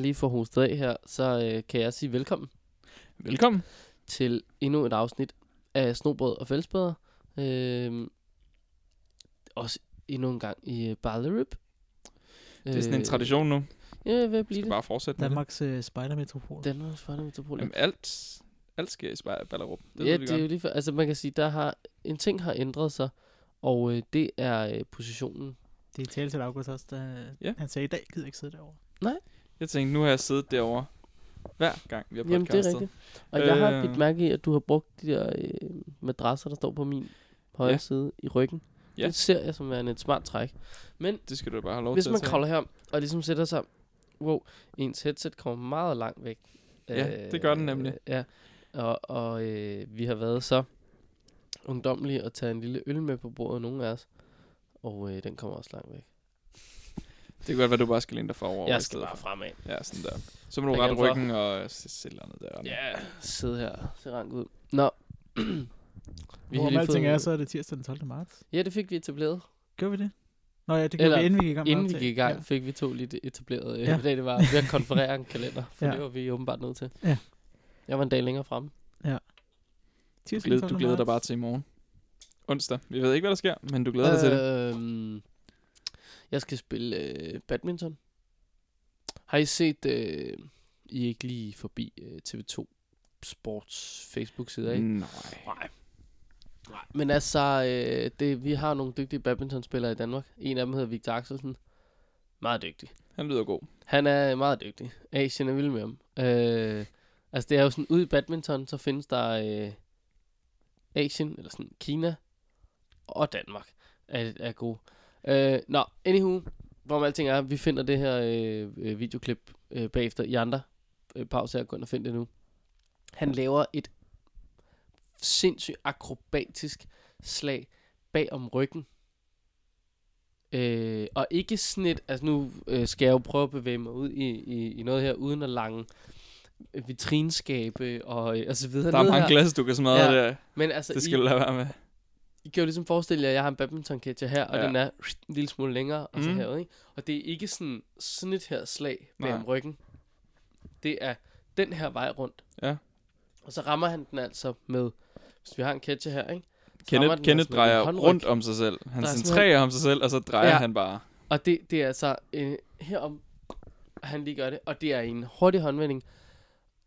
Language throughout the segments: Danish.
Jeg lige får hostet af her, så øh, kan jeg sige velkommen Velkommen. til endnu et afsnit af Snobrød og Fællesbæder. Øh, også endnu en gang i øh, Ballerup. Det er sådan en tradition nu. Ja, hvad Vi bliver skal det? bare fortsætte med det. Danmarks øh, spejdermetropol. Danmarks Farnemetropol. Jamen, alt, alt sker i Spejl- Ballerup. Det ja, ved vi det er jo lige for, altså man kan sige, der har en ting har ændret sig, og øh, det er øh, positionen. Det er tale til August også, da Ja. han sagde, i dag gider jeg ikke sidde derovre. Jeg tænkte, nu har jeg siddet derovre hver gang, vi har Jamen, det er podcastet. rigtigt. Og jeg har Øh. bidt mærke i, at du har brugt de der øh, madrasser, der står på min højre Ja. side i ryggen. Ja. Det ser jeg som værende et smart træk. Men Det skal du bare have lov hvis til man kravler her og ligesom sætter sig, wow, ens headset kommer meget langt væk. Ja, det gør den nemlig. Ja, og, og øh, vi har været så ungdomlige at tage en lille øl med på bordet, nogle af os. Og øh, den kommer også langt væk. Det kan godt være, du bare skal læne dig forover. Jeg skal bare fremad. Ja, sådan der. Så må du rette for- ryggen og se se noget der. Ja, sidde her, se rank ud. Nå. vi Hvorom alting er, så er det tirsdag den 12. marts. Ja, det fik vi etableret. Gør vi det? Nå ja, det gjorde Eller, vi, inden vi gik i gang med Inden vi gik i gang, Ja. fik vi to lidt etableret. Ja. Ja. Dag det var ved at konferere en kalender, for Ja. det var vi åbenbart nødt til. Ja. Jeg var en dag længere fremme. Du Tirsdag glæder, den du 12. glæder dig bare til i morgen. Onsdag. Vi ved ikke, hvad der sker, men du glæder dig til det. Jeg skal spille øh, badminton. Har I set, øh, I er ikke lige forbi øh, TV2 Sports Facebook-side, ikke? Nej. Nej. Nej. Men altså, øh, det, vi har nogle dygtige badmintonspillere i Danmark. En af dem hedder Victor Axelsen. Meget dygtig. Han lyder god. Han er meget dygtig. Asien er vild med ham. Øh, altså, det er jo sådan, ude i badminton, så findes der øh, Asien, eller sådan Kina, og Danmark er, er gode. Øh, nå, anywho, hvor alting er, vi finder det her øh, øh, videoklip øh, bagefter i andre øh, pause her, gå ind og find det nu. Han laver et sindssygt akrobatisk slag bag om ryggen. Øh, og ikke et, altså nu øh, skal jeg jo prøve at bevæge mig ud i, i, i noget her, uden at lange øh, vitrinskabe og, øh, og så videre. Der er mange her. glas, du kan smadre Ja. der. Men altså, Det I, skal du lade være med. I kan jo ligesom forestille jer, at jeg har en badminton catcher her, og Ja. den er en lille smule længere, og så Mm. herude, ikke? Og det er ikke sådan, sådan et her slag bag Nej. om ryggen. Det er den her vej rundt. Ja. Og så rammer han den altså med, hvis vi har en catcher her, ikke? Så Kenneth, den Kenneth altså med drejer rundt om sig selv. Han er centrerer om sig selv, og så drejer Ja. han bare. Og det, det er altså øh, herom, han lige gør det, og det er en hurtig håndvending,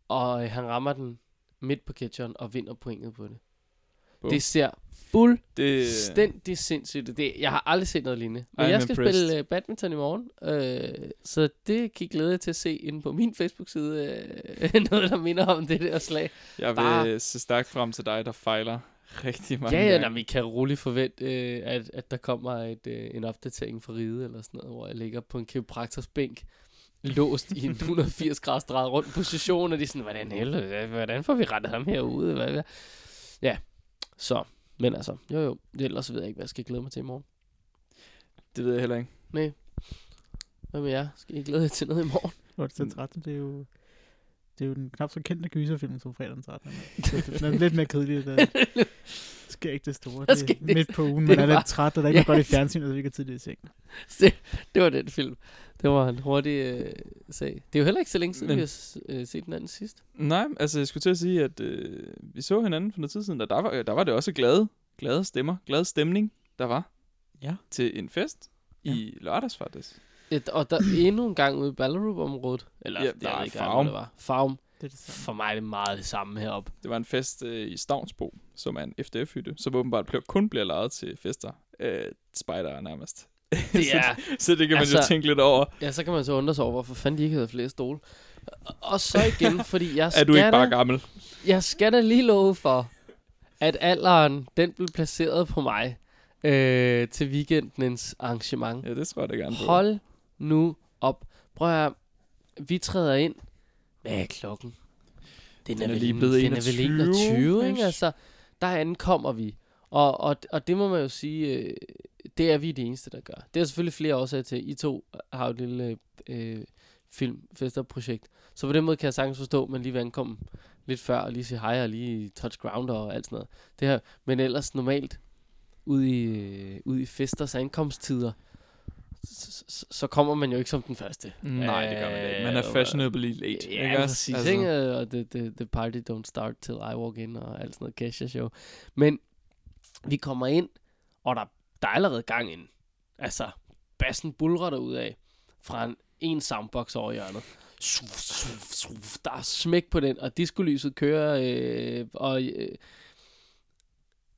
og øh, han rammer den midt på catcheren og vinder pointet på det. Det ser Det, fuldstændig sindssygt ud. det. Jeg har aldrig set noget lignende. Men I'm jeg skal impressed. spille øh, badminton i morgen, øh, så det kan glæde jer til at se inde på min Facebook-side. Øh, noget, der minder om det der slag. jeg vil bare- se stærkt frem til dig, der fejler rigtig mange Ja, ja, nej, vi kan roligt forvente, øh, at, at der kommer et, øh, en opdatering fra ride eller sådan noget, hvor jeg ligger på en kiropraktors bænk, låst i en 180 graders drejet rundt position, og de er sådan, hvordan helvede, hvordan får vi rettet ham herude? Hvad, hvad? Ja, så, men altså, jo jo, ellers ved jeg ikke, hvad jeg skal glæde mig til i morgen. Det ved jeg heller ikke. Nej. Hvad med jer? Skal I glæde jer til noget i morgen? Det er den 13. Det er jo... Det er jo den knap så kendte gyserfilm, som fredag den 13. Så Den er lidt mere kedelig. Der sker ikke det store. Det er det- midt på ugen, det man er lidt træt, og der er ikke Ja. godt i fjernsynet, så vi kan tidligt i seng. det var den film. Det var en hurtig øh, sag. Det er jo heller ikke så længe siden, Men- vi har øh, set den anden sidst. Nej, altså jeg skulle til at sige, at øh, vi så hinanden for noget tid siden, og der var, der var det også glade, glade stemmer, glad stemning, der var Ja. til en fest i lørdags faktisk. Et, og der er endnu en gang ude i Ballerup-området. Eller, Ja, jeg der ved er ikke, Farum. Hvad det var. Farum. Det er det samme. For mig er det meget det samme heroppe. Det var en fest øh, i Stavnsbo, som er en FDF-hytte, som åbenbart blev, kun bliver lejet til fester. Øh, spider nærmest. Det er, Så det kan man Altså- jo tænke lidt over. ja, så kan man så undre sig over, hvorfor fanden de ikke havde flere stole. Og- Og så igen, fordi jeg Er skal, du ikke bare gammel? jeg skal da lige love for, at alderen, den blev placeret på mig øh, til weekendens arrangement. Ja, det tror jeg da gerne på. Hold nu op. Prøv at høre. Vi træder ind. Hvad er klokken? Den, Den er vel lige blevet den er vel 21, 21, ikke? Altså, der ankommer vi. Og, og, og det må man jo sige, øh, det er vi de eneste, der gør. Det er selvfølgelig flere årsager til. I to har jo et lille øh, filmfesterprojekt. Så på den måde kan jeg sagtens forstå, at man lige vil ankomme lidt før, og lige sige hej, og lige touch ground og alt sådan noget. Det her. Men ellers normalt, ude i, øh, ude i festers ankomsttider, så, så, kommer man jo ikke som den første. Nej, det gør man ikke. Man er fashionably late. Ja, ikke præcis, altså. ikke? Og the, the, the party don't start till I walk in, og alt sådan noget Kesha show. Men vi kommer ind, og der, der er allerede gang ind. Altså, bassen bulrer derud af fra en, en soundbox over hjørnet. Suf, suf, suf. Der er smæk på den, og diskolyset kører, øh, og øh,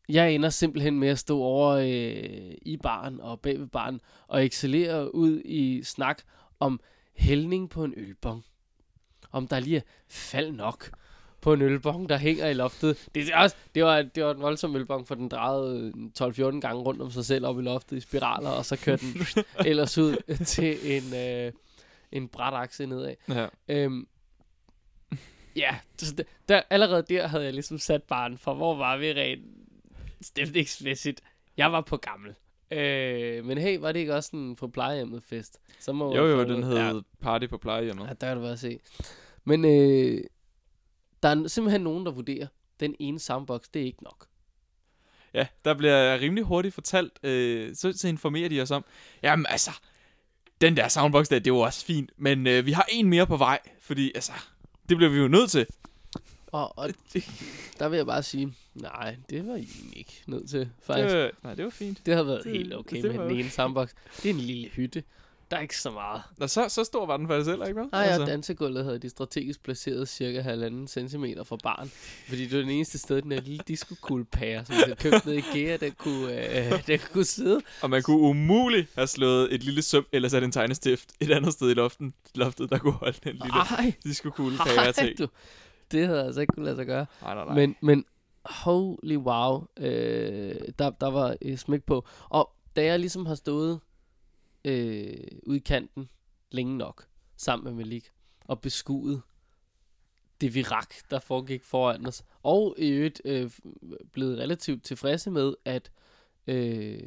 jeg ender simpelthen med at stå over øh, i baren og bag ved baren og excellere ud i snak om hældning på en ølbong. Om der lige er fald nok på en ølbong, der hænger i loftet. Det, er også, det, var, det var en voldsom ølbong, for den drejede 12-14 gange rundt om sig selv op i loftet i spiraler, og så kørte den ellers ud til en, øh, en bræt akse nedad. Ja. Øhm, ja, der, allerede der havde jeg ligesom sat barn for, hvor var vi rent stemningsmæssigt. Jeg var på gammel. Øh, men hey, var det ikke også en på plejehjemmet fest? Så må Jo, jo, den hed Ja, Party på plejehjemmet. ja, der kan du bare se. Men øh, der er simpelthen nogen, der vurderer, den ene soundbox, det er ikke nok. Ja, der bliver rimelig hurtigt fortalt, øh, så, så informerer de os om, jamen altså, den der soundbox der, det var også fint, men øh, vi har en mere på vej, fordi altså, det bliver vi jo nødt til. Og, og der vil jeg bare sige, nej, det var egentlig ikke nødt til, faktisk. Det, Det, nej, det var fint. det har været det- helt okay det med var den okay. ene soundbox. Det er en lille hytte. Der er ikke så meget. Nå, så, så stor var den faktisk heller, ikke vel? Nej, altså. dansegulvet havde de strategisk placeret cirka halvanden centimeter fra baren. Fordi det var den eneste sted, den der lille disco-kuglepære, som jeg købte ned i IKEA, der kunne, øh, der kunne sidde. Og man kunne umuligt have slået et lille søm, eller sat en tegnestift et andet sted i loften, loftet, der kunne holde den lille Ej, disco pære ej, til. du. Det havde altså ikke kunne lade sig gøre. Nej, nej, nej. Men, men holy wow, øh, der, der var øh, smæk på. Og da jeg ligesom har stået øh, ude i kanten længe nok, sammen med Malik, og beskuet det virak, der foregik foran os, og i øvrigt øh, blevet relativt tilfredse med, at øh,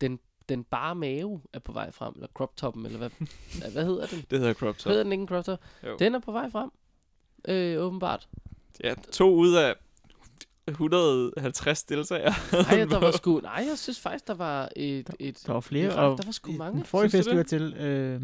den, den bare mave er på vej frem, eller crop toppen, eller hvad, hvad hedder den? det hedder crop top. Hedder den ikke en crop top? Jo. Den er på vej frem, øh, åbenbart. Ja, to ud af 150 deltagere. Nej, der var sgu... Nej, jeg synes faktisk, der var et... et Der var flere, et- og der var sgu mange. Den forrige fest, vi var til, øh,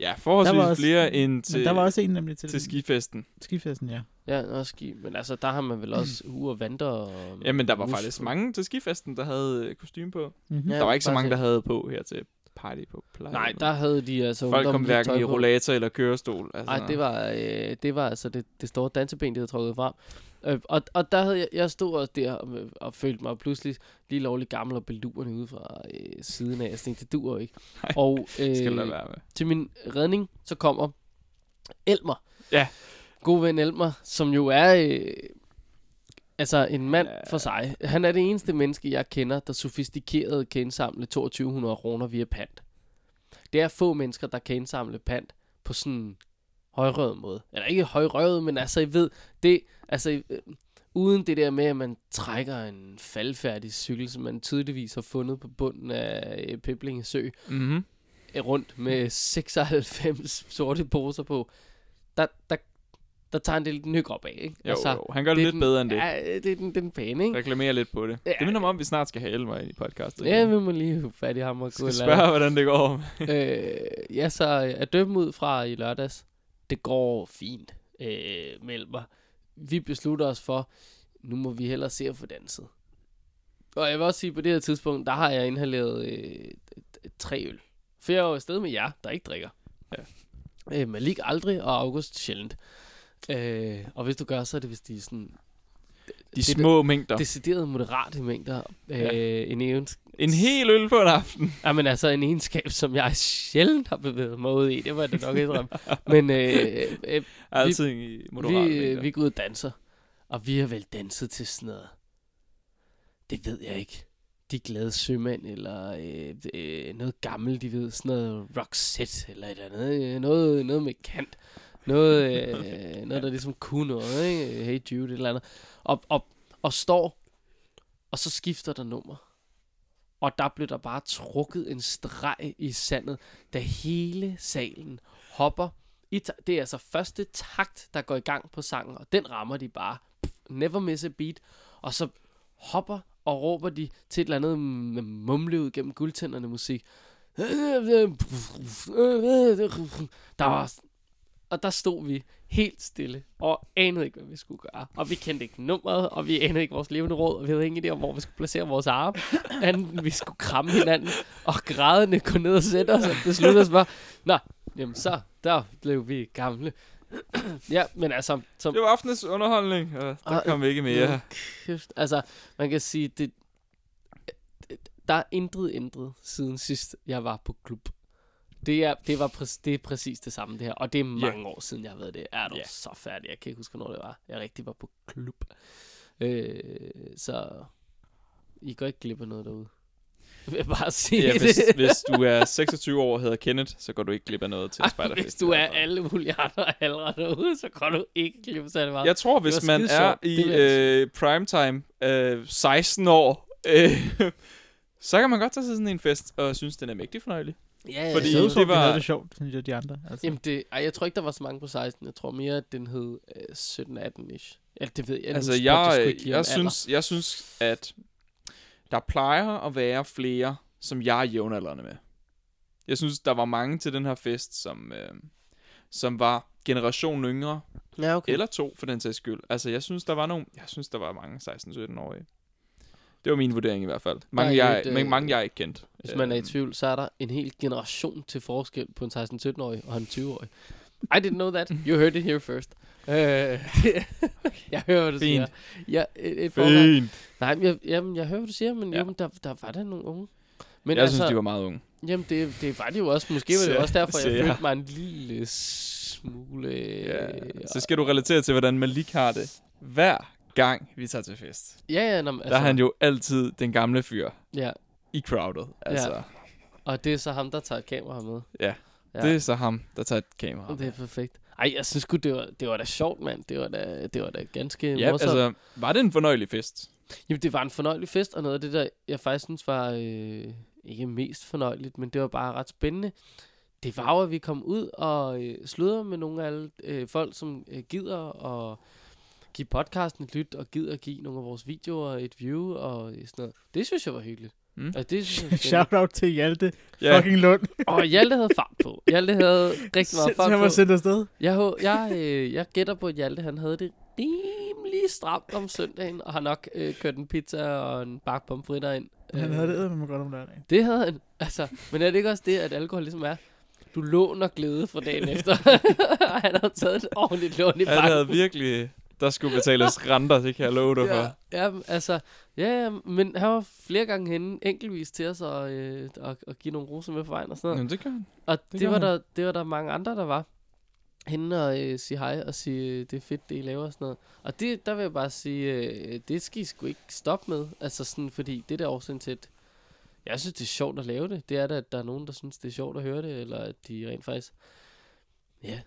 Ja, forholdsvis Der var også- flere end til, men der var også en nemlig til, til skifesten. skifesten, ja. Ja, også ski. Men altså, der har man vel også uger og vanter og... Jamen, der var faktisk mange til skifesten, der havde øh, kostume på. Mm-hmm. Ja, der var ikke så mange, der havde på her til party på pleje. Nej, der havde de altså... Folk kom hverken i rollator eller kørestol. Altså, Nej, det var, øh, det var altså det, det store danseben, de havde trukket frem. Øh, og, og der havde jeg, jeg stod også der og, og følte mig pludselig lige lovligt gammel og belurende ude fra øh, siden af. Jeg tænkte, det duer ikke. Nej, og øh, skal være med. til min redning, så kommer Elmer. Ja. God ven Elmer, som jo er øh, altså en mand Ja. for sig. Han er det eneste menneske, jeg kender, der sofistikeret kan indsamle 2200 kroner via pant. Det er få mennesker, der kan indsamle pant på sådan højrøvet måde. Eller ikke højrøvet, men altså, I ved, det, altså, øh, uden det der med, at man trækker en faldfærdig cykel, som man tydeligvis har fundet på bunden af øh, Piblinge Sø, Mm-hmm. øh, rundt med 96 sorte poser på, der, der, der tager han det lidt nyk op af, ikke? Jo, altså, jo, han gør det, er lidt den, bedre end det. Ja, det er den, den pæne, ikke? Reklamerer lidt på det. Ja. Det minder mig om, at vi snart skal have Elmer i podcastet. Ja, vi må lige hive fat i ham og skal gå spørge, hvordan det går. øh, Ja, så øh, at dømme ud fra i lørdags, det går fint øh, med mig. Vi beslutter os for, nu må vi hellere se at få danset. Og jeg vil også sige, på det her tidspunkt, der har jeg inhaleret øh, tre øl. For jeg er jo afsted med jer, der ikke drikker. Ja. Øh, Malik aldrig, og August sjældent. Øh, og hvis du gør, så er det, hvis de er sådan De det- små mængder. decideret moderate mængder. Øh, Ja. en, evens- En hel øl på en aften. Ja, men altså en egenskab, som jeg sjældent har bevæget mig ud i. Det var da nok indrømme. Men øh, øh, Altid i moderate vi, øh, vi går ud og danser. Og vi har vel danset til sådan noget. Det ved jeg ikke. De glade sømænd, eller øh, øh, noget gammelt, de ved, sådan noget Roxette, eller et eller andet. øh, Noget, noget med kant. Noget, øh, noget, der ligesom kunne noget, ikke? Hey Jude, et eller andet. Og, og, og står, og så skifter der nummer. Og der blev der bare trukket en streg i sandet, da hele salen hopper. I ta- det er altså første takt, der går i gang på sangen, og den rammer de bare. Pff, never miss a beat. Og så hopper og råber de til et eller andet med mumle ud gennem guldtænderne musik. Der var... Og der stod vi helt stille, og anede ikke, hvad vi skulle gøre. Og vi kendte ikke nummeret, og vi anede ikke vores levende råd, og vi havde ingen idé om, hvor vi skulle placere vores arme. Anden, vi skulle kramme hinanden, og grædende gå ned og sætte os, og beslutte os bare, Nå, jamen så, der blev vi gamle. ja, men altså, som, Det var aftenens underholdning, og der Ah, kom ikke mere. Kæft. Altså, man kan sige, det, der er intet ændret siden sidst, jeg var på klub. Det er, det, var præ- det er præcis det samme, det her. Og det er mange år siden, jeg har været det. Er du Ja. så færdig? Jeg kan ikke huske, hvornår det var. Jeg rigtig var på klub. Øh, så I går ikke glip af noget derude. Vil jeg bare sige Ja, det. hvis, hvis du er 26 år og hedder Kenneth, så går du ikke glip af noget til Ej, Spiderfest. Hvis du er alle mulige andre aldre derude, så går du ikke glip af særlig meget. Jeg tror, hvis Det man er i Det øh, primetime, øh, 16 år, øh, så kan man godt tage til sådan en fest, og synes, den er mægtig fornøjelig. Ja, fordi så ud det var... det sjovt, synes jeg, de andre. Altså. Jamen det, ej, jeg tror ikke, der var så mange på 16. Jeg tror mere, at den hed øh, 17-18-ish. Ja, det ved jeg. altså, jeg, om jeg, synes, jeg synes, at der plejer at være flere, som jeg er jævnaldrende med. Jeg synes, der var mange til den her fest, som, øh, som var generationen yngre. Ja, okay. eller to for den sags skyld. Altså, jeg synes, der var nogle, jeg synes, der var mange 16-17-årige. Det var min vurdering i hvert fald. Mange, jeg, et, øh, mange jeg ikke kendt. Hvis man er i Øhm, tvivl, så er der en hel generation til forskel på en 16-17-årig og en 20-årig. I didn't know that. You heard it here first. Øh, jeg hører, hvad du Fint. siger. Ja, et, et. Fint. Nej, men jeg, jamen, jeg hører, hvad du siger, men Ja. ja. jo, men der, der var der nogle unge. Men Jeg altså, synes, de var meget unge. Jamen, det, det var det jo også. Måske var det også derfor, jeg ja. følte mig en lille smule... Ja. Så skal du relatere til, hvordan Malik har det. Hver gang vi tager til fest. Ja, ja, nå, men Altså, der er han jo altid den gamle fyr Ja, i crowded. Altså, ja. og det er så ham, der tager et kamera med. Ja. Ja. Det er så ham, der tager et kamera. Det er perfekt. Ej, jeg synes sgu, det var, det var da sjovt, mand. Det var da, det var da ganske Ja, morsomt. altså, var det en fornøjelig fest? Jamen, det var en fornøjelig fest, og noget af det, der jeg faktisk synes var øh, ikke mest fornøjeligt, men det var bare ret spændende. Det var jo, at vi kom ud og øh, sludrede med nogle af alle øh, folk, som øh, gider og give podcasten et lyt, og gider at give nogle af vores videoer et view og sådan noget. Det synes jeg var hyggeligt. Mm. Altså, det synes jeg. Shout out til Hjalte Ja, fucking Lund. Og Hjalte havde fart på. Hjalte havde rigtig meget fart han på. var sendt afsted. Jeg, jeg, øh, jeg gætter på, at Hjalte han havde det rimelig stramt om søndagen, og har nok øh, kørt en pizza og en bakke pomfritter ind. Han Øh, havde det med godt om lørdagen. Det havde han. Altså, men er det ikke også det, at alkohol ligesom er? Du låner glæde fra dagen efter. Han havde taget et ordentligt lån i han banken. havde virkelig... Der skulle betales renter, det kan jeg love dig for. Ja, ja, altså, ja, ja, men han var flere gange henne, enkeltvis til os, og, øh, og, og give nogle roser med på vejen og sådan noget. Jamen, det gør han. Og det det, var han. der, det var der mange andre, der var. Hende og øh, sige hej og sige, øh, det er fedt, det I laver og sådan noget. Og det, der vil jeg bare sige, øh, det skal I sgu ikke stoppe med. Altså sådan, fordi det der årsagen til, at jeg synes, det er sjovt at lave det. Det er da, at der er nogen, der synes, det er sjovt at høre det, eller at de rent faktisk, ja,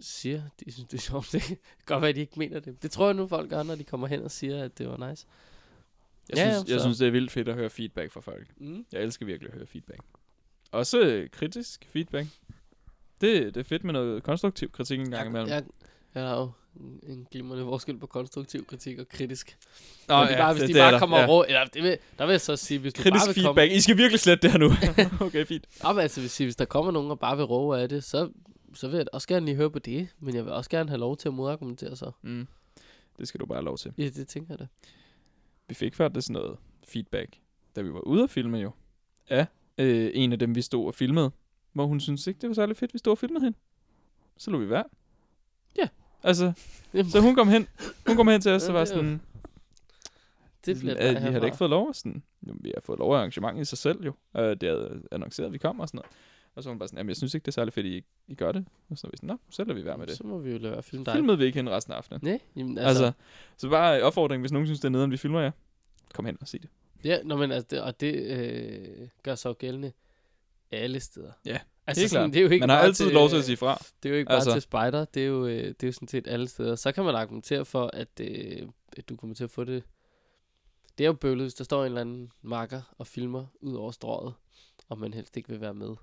siger, de synes, det er sjovt. Det kan godt være, at de ikke mener det. Det tror jeg nu, folk gør, når de kommer hen og siger, at det var nice. Jeg, Ja, synes, ja, jeg så- synes, det er vildt fedt at høre feedback fra folk. Mm. Jeg elsker virkelig at høre feedback. Også øh, kritisk feedback. Det, det er fedt med noget konstruktiv kritik en gang Jeg, imellem. jeg, jeg har jo en- en glimrende forskel på konstruktiv kritik og kritisk. Nå, Nå, de bare, hvis det- de det er bare der. kommer Ja. ja. rå, eller det vil, der vil jeg så sige, hvis du Kritisk bare vil feedback. I skal virkelig slette det her nu. okay, fint. komme... Jamen, altså, hvis, hvis der kommer nogen og bare vil råbe af det, så, så vil jeg da også gerne lige høre på det. Men jeg vil også gerne have lov til at modargumentere så. Mm. Det skal du bare have lov til. Ja, det tænker jeg da. Vi fik faktisk sådan noget feedback, da vi var ude at filme jo. Ja, øh, en af dem, vi stod og filmede, hvor hun synes ikke, det var særlig fedt, vi stod og filmede hende. Så lå vi være. Ja. Altså, Jamen, så hun kom hen, hun kom hen til os, Ja, så var er sådan, det bliver at der vi havde ikke fået lov. Sådan, jo, vi har fået lov af arrangementet i sig selv jo. Øh, det havde annonceret, at vi kom og sådan noget. Og så var hun bare sådan, jamen jeg synes ikke, det er særlig fedt, I, I gør det. Og så var vi sådan, nå, så lader vi være med det. Så må vi jo lade være filme dig. Filmede vi ikke hende resten af aftenen. Nej, jamen, Altså, altså, så bare opfordring, hvis nogen synes, det er nederen, vi filmer jer. Kom hen og sig det. ja, nå, men altså, det, og det øh, gør sig jo gældende alle steder. Ja, altså, helt klart. det er jo ikke Man har altid til, lov til at sige fra. Det er jo ikke bare Altså- altså. til spider, det er, jo, øh, det er jo sådan set alle steder. Så kan man argumentere for, at, øh, at du kommer til at få det. Det er jo bøvlet, hvis der står en eller anden marker og filmer ud over strået, og man helst ikke vil være med.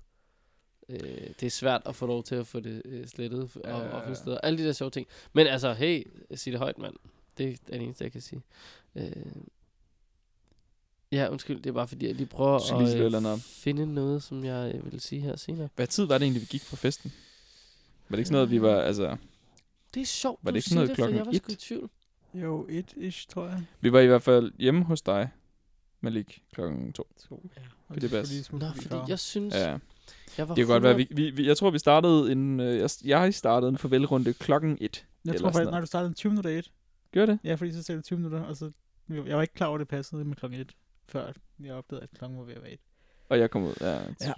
Øh, det er svært at få lov til at få det øh, slettet og, Ja. og finde steder. Alle de der sjove ting. Men altså, hey, sig det højt, mand. Det er det eneste, jeg kan sige. Øh, Ja, undskyld, det er bare fordi, jeg lige prøver lige at øh, finde noget, som jeg øh, vil sige her senere. Hvad tid var det egentlig, vi gik fra festen? Var det ikke sådan noget, vi var, altså... Det er sjovt, Var det ikke sådan siger noget det, for klokken jeg var sgu i et? tvivl. Jo, et ish, tror jeg. Vi var i hvert fald hjemme hos dig, Malik, klokken to. To, ja. Og Vil det smutte Nå, fordi jeg synes, Ja, jeg var det kan godt være, 100 vi, vi, vi, jeg tror, vi startede en, øh, jeg, jeg startede en farvelrunde klokken et. Jeg eller tror faktisk, nej, du startede 20 minutter i et. Gør det? Ja, fordi så sagde du 20 minutter, og så... Jeg var ikke klar over, at det passede med klokken 1, før jeg opdagede, at klokken var ved at være 1. Og jeg kom ud. Ja. Ja.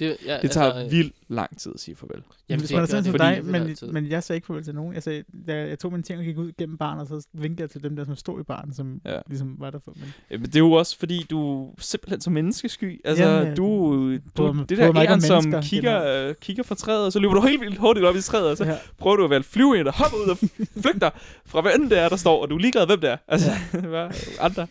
Det, ja, Det tager altså, øh, vildt lang tid at sige farvel. Jamen, Hvis man er sådan som dig, men, men jeg sagde ikke farvel til nogen. Jeg, sagde, da jeg tog mine ting og gik ud gennem baren, og så vinkede jeg til dem der, som stod i baren, som Ja. ja. ligesom var der for. Men Jamen, det er jo også, fordi du er simpelthen så menneskesky. Altså, Jamen, ja. du, du mig- det der mig æren, som kigger, øh, kigger fra træet, og så løber du helt vildt hurtigt op i træet, og så ja. prøver du at være flyve ind og hoppe ud og flygter fra hvad end det er, der står, og du er ligeglad, hvem det er. Altså, hvad andre?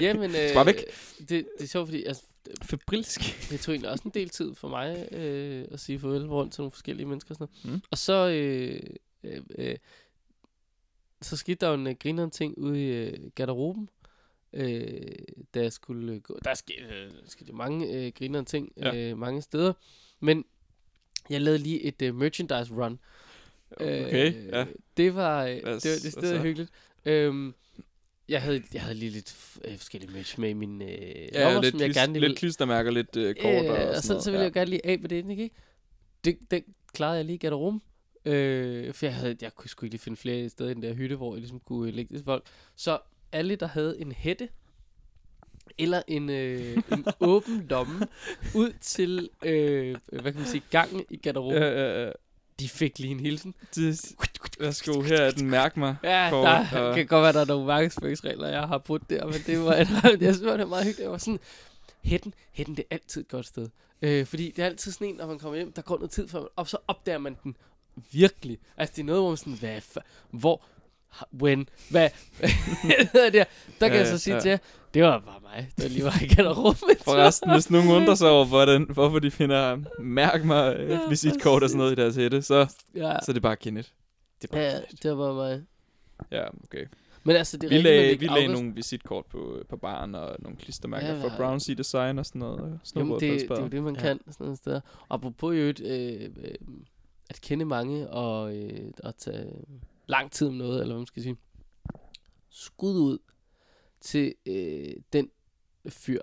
Jamen, øh, bare væk. Det, det er sjovt, fordi altså, Febrilsk. det tog egentlig også en del tid for mig øh, at sige farvel rundt til nogle forskellige mennesker og sådan noget. Mm. Og så, øh, øh, øh, så skete der jo en øh, grineren ting ude i øh, garderoben, øh, da jeg skulle øh, gå. Der skete, øh, der skete mange øh, grineren ting Ja. øh, mange steder. Men jeg lavede lige et øh, merchandise run. Okay, ja. Det var, øh, det var det sted hyggeligt. Øhm, jeg havde, jeg havde lige lidt øh, forskellige merch med min øh, Ja, lommer, lidt, som jeg klis, gerne lige lidt ville klistermærker, lidt øh, kort Øh, og, og sådan så, noget. så ville jeg gerne lige af med det, ikke? Det, det klarede jeg lige i garderoben. Øh, for jeg, havde, jeg kunne sgu ikke lige finde flere steder i den der hytte, hvor jeg ligesom kunne øh, lægge det til folk. Så alle, der havde en hætte, eller en, øh, en åben lomme, ud til, øh, hvad kan man sige, gangen i garderoben, Ja, ja, ja. De fik lige en hilsen. Det, værsgo, her er den mærk mig. Ja, Kort, der og- kan godt være, der er nogle markedsføringsregler, jeg har brudt der, men det var, jeg synes, det var meget hyggeligt. Jeg var sådan, hætten, hætten, det er altid et godt sted. Øh, fordi det er altid sådan en, når man kommer hjem, der går noget tid før, og så opdager man den virkelig. Altså, det er noget, hvor man sådan, hvad, fa- hvor, when, hvad, der, der kan Ja, jeg så sige ja. til jer, det var bare mig, der lige var i garderoben. Forresten, hvis nogen undrer sig over, hvordan, hvorfor de finder mærk mig øh, Ja, visitkort og sådan noget i deres hætte, så, Ja, så er det bare Kenneth. Det er bare ja, Kenneth. det var mig. Ja, okay. Men altså, det er Vi rigtigt, lagde, vi lagde nogle visitkort på, på baren og nogle klistermærker Ja, hvad- Brown Sea Design og sådan noget. Jamen, det, det er jo det, man Ja. kan sådan nogle steder. Og apropos i øvrigt, øh, øh, at kende mange og øh, at tage lang tid om noget, eller hvad man skal sige. Skud ud til øh, den fyr,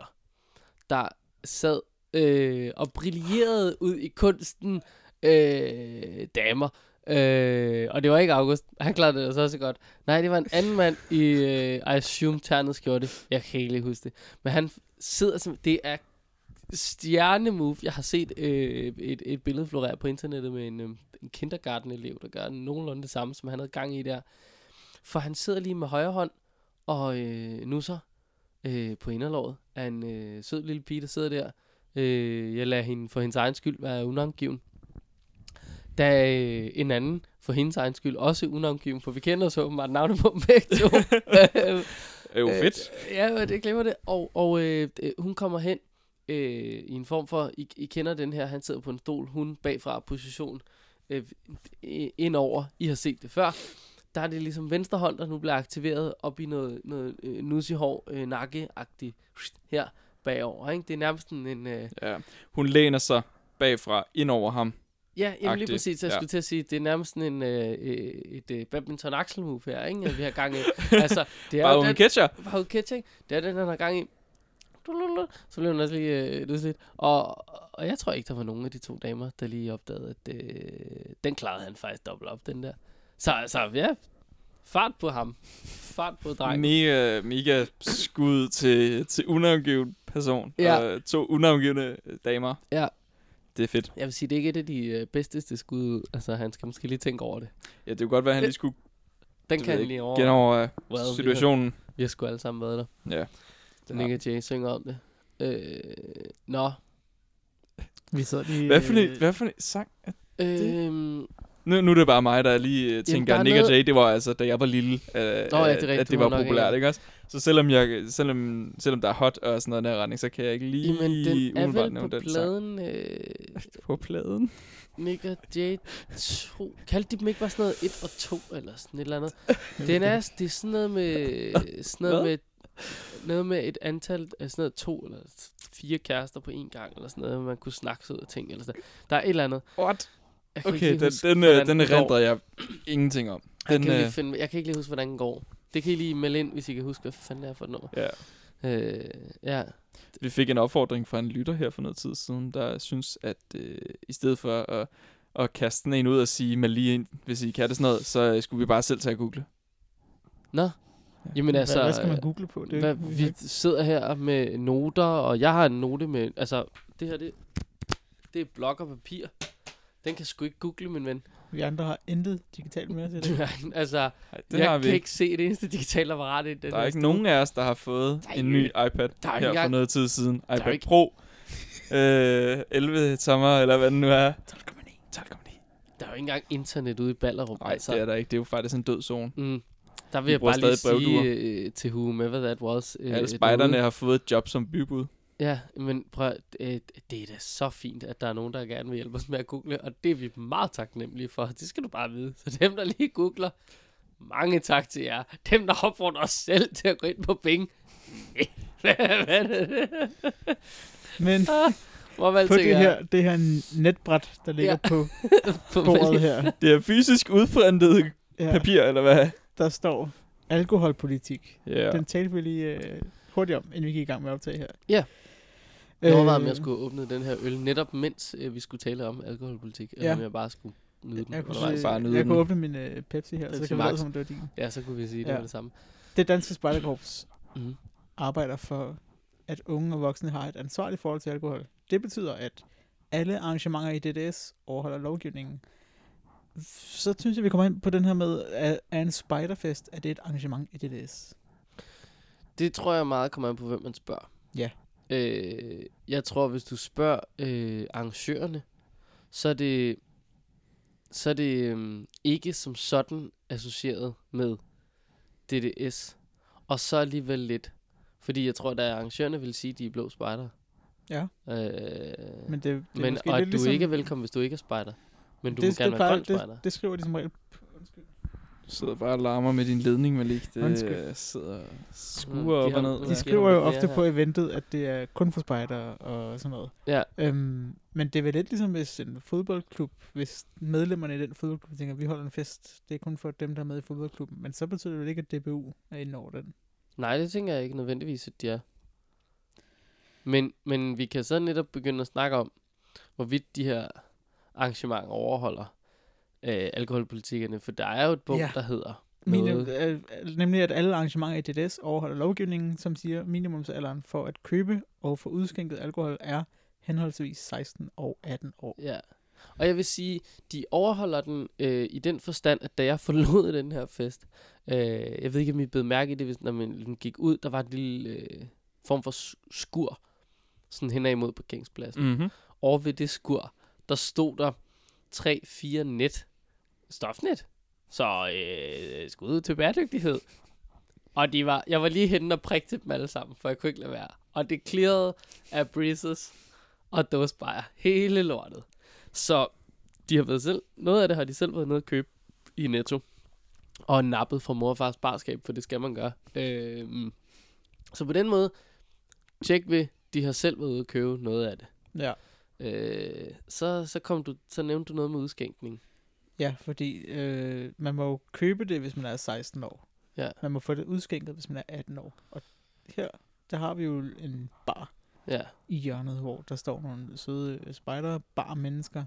der sad øh, og brillerede ud i kunsten øh, damer. Øh, og det var ikke August. Han klarede det så også godt. Nej, det var en anden mand i, øh, I assume, ternet skjorte. Jeg kan ikke lige huske det. Men han sidder som... Det er stjernemove. Jeg har set øh, et, et billede florere på internettet med en, øh, en kindergarten-elev, der gør nogenlunde det samme, som han havde gang i der. For han sidder lige med højre hånd og øh, nusser øh, på inderlåret af en øh, sød lille pige, der sidder der. Øh, jeg lader hende for hendes egen skyld være unangiven. Da øh, en anden for hendes egen skyld også unangiven, for vi kender så åbenbart navnet på dem begge to. Øh, er jo Øh, fedt. Ja, men det glemmer det. Og, og øh, øh, hun kommer hen øh, i en form for, I, I kender den her, han sidder på en stol, hun bagfra position øh, indover. I har set det før. Der er det ligesom venstre hånd, der nu bliver aktiveret op i noget, noget øh, nussihår, øh, nakke-agtigt her bagover. Ikke? Det er nærmest en... Øh, Ja. Hun læner sig bagfra ind over ham. ja, jamen lige præcis. Jeg ja. skulle til at sige, det er nærmest sådan en, øh, øh, et øh, badminton axel move her, ikke? At vi har gang i. altså, det er Bare jo uden den, catcher. Paul Ketching, det er den, han har gang i. Så blev den også lige øh, løsligt. Og, og jeg tror ikke, der var nogen af de to damer, der lige opdagede, at øh, den klarede han faktisk dobbelt op, den der. Så altså, ja, fart på ham. Fart på drengen. Mega, mega skud til, til unavngiven person. Ja. Og to unavngivende damer. Ja. Det er fedt. Jeg vil sige, det er ikke et af de øh, bedste skud ud. Altså, han skal måske lige tænke over det. Ja, det kunne godt være, at han lige skulle Den Det kan han lige over. gen over Well, well, vi situationen. Vi har sgu alle sammen været der. Ja. Ja. Nick og Jay synger om det. Øh, nå. Vi sad lige... Hvad for en, øh, hvad for en sang? er- Øhm, Nu, nu er det bare mig, der lige uh, tænker, der er Nick og noget- Jay, det var altså, da jeg var lille, uh, Nå, ja, det er rigtigt, at det var populært, ikke- også? Så selvom, jeg, selvom, selvom der er hot og sådan noget her retning, så kan jeg ikke lige jamen, den er vel på den sang. pladen... Øh, På pladen? Nick og Jay 2. Kaldte de dem ikke bare sådan noget 1 og 2 eller sådan et eller andet? Den er, det er sådan noget med, sådan noget med noget med et antal af sådan noget to eller fire kærester på en gang, eller sådan noget, man kunne snakke sig ud af ting, eller sådan Der er et eller andet. What? Jeg kan Okay, den, huske, den, øh, den erindrer jeg ingenting om. Jeg Den, kan, lige øh, finde, jeg kan ikke lige huske, hvordan den går. Det kan I lige melde ind, hvis I kan huske, hvad fanden det er for et nummer. ja. Øh, ja. Vi fik en opfordring fra en lytter her for noget tid siden, der synes, at øh, i stedet for at, at kaste den en ud og sige, mal lige ind, hvis I kan det sådan noget, så øh, skulle vi bare selv tage at google. Nå. Jamen altså, hvad, hvad skal man google på? Det hvad, vi sidder her med noter, og jeg har en note med, altså, det her, det, det er blok og papir. Den kan sgu ikke google, min ven. vi andre har intet digitalt med til det. altså, det jeg har kan vi ikke. ikke se det eneste digitale apparat i den Der her er ikke stue. nogen af os, der har fået Der er en ikke- ny iPad der er her ikke for noget tid siden. er iPad ikke- Pro. Øh, 11 tommer, eller hvad den nu er. 12,9. 12,9. Der er jo ikke engang internet ude i Ballerup, Nej, altså. det er der ikke. Det er jo faktisk en død zone. Mm. Der vil Vi jeg bruger bare lige stadig sige brevduer. øh, til whomever that was. Øh, Alle spejderne har fået et job som bybud. Ja, men prøv, at- øh, det er da så fint, at der er nogen, der gerne vil hjælpe os med at google, og det er vi meget taknemmelige for. Det skal du bare vide. Så dem, der lige googler, mange tak til jer. Dem, der opfordrer os selv til at gå ind på Bing. Hvad er det? Men Hvor man på det her, det her netbræt, der ligger Ja. på på bordet her, Det er fysisk udprintet ja, papir, eller hvad? der står alkoholpolitik. Ja. Den talte vi lige øh, hurtigt om, inden vi gik i gang med at optage her. Ja. Jeg overvejede, om Øh, jeg skulle åbne den her øl, netop mens øh, vi skulle tale om alkoholpolitik, eller Ja. om jeg bare skulle nyde den Jeg kunne, undervejs. Bare bare nyde jeg den. kunne åbne min øh, Pepsi her, Pepsi så kan vi som om det var din. Ja, så kunne vi sige det Ja. med det samme. Det danske spejderkorps Mm. arbejder for, at unge og voksne har et ansvarligt forhold til alkohol. Det betyder, at alle arrangementer i DDS overholder lovgivningen. Så synes jeg, vi kommer ind på den her med, at er en spiderfest, er det et arrangement i DDS? Det tror jeg meget kommer an på, hvem man spørger. Ja. Øh, jeg tror, hvis du spørger øh, arrangørerne, så er det, så er det øh, ikke som sådan associeret med DDS. Og så alligevel lidt. Fordi jeg tror, at arrangørerne vil sige, at de er blå spejder. Ja. Øh, Men det, det er men, og du ligesom, ikke er velkommen, hvis du ikke er spejder. Men du det, må gerne det, være grøn spejder. det, det, skriver de som regel. Du sidder bare og larmer med din ledning, Malik. Det Undskyld. øh, sidder og Mm, skuer de op og ned. de skriver jo ofte på eventet, at det er kun for spejdere og sådan noget. Ja, Øhm, men det er vel lidt ligesom hvis en fodboldklub, hvis medlemmerne i den fodboldklub tænker, vi holder en fest, det er kun for dem, der er med i fodboldklubben. Men så betyder det vel ikke, at DBU er inde over den. Nej, det tænker jeg ikke nødvendigvis, at de er. Men, men vi kan så netop begynde at snakke om, hvorvidt de her arrangementer overholder øh, alkoholpolitikkerne. For der er jo et punkt, Ja. der hedder Minimum, noget. øh, nemlig at alle arrangementer i DDS overholder lovgivningen, som siger, minimumsalderen for at købe og få udskænket alkohol er henholdsvis 16 og 18 år. Ja. Og jeg vil sige, de overholder den øh, i den forstand, at da jeg forlod den her fest, øh, jeg ved ikke, om I blev mærke i det, hvis, når man gik ud, der var en lille øh, form for skur, sådan hen imod parkeringspladsen. Mm-hmm. over ved det skur, der stod der 3-4 net. Stofnet. Så øh, skud ud til bæredygtighed. Og de var, jeg var lige henne og prikte dem alle sammen, for jeg kunne ikke lade være. Og det clearede af breezes og dåsebajer. Hele lortet. Så de har været selv, noget af det har de selv været nede og købe i Netto. Og nappet fra mor og fars barskab, for det skal man gøre. Øh, så på den måde, tjek ved, de har selv været ude og købe noget af det. Ja. Øh, så, så, kom du, så nævnte du noget med udskænkning. Ja, fordi øh, man må jo købe det, hvis man er 16 år. Ja. Man må få det udskænket, hvis man er 18 år. Og her, der har vi jo en bar Ja, i hjørnet, hvor der står nogle søde spejder, bar mennesker,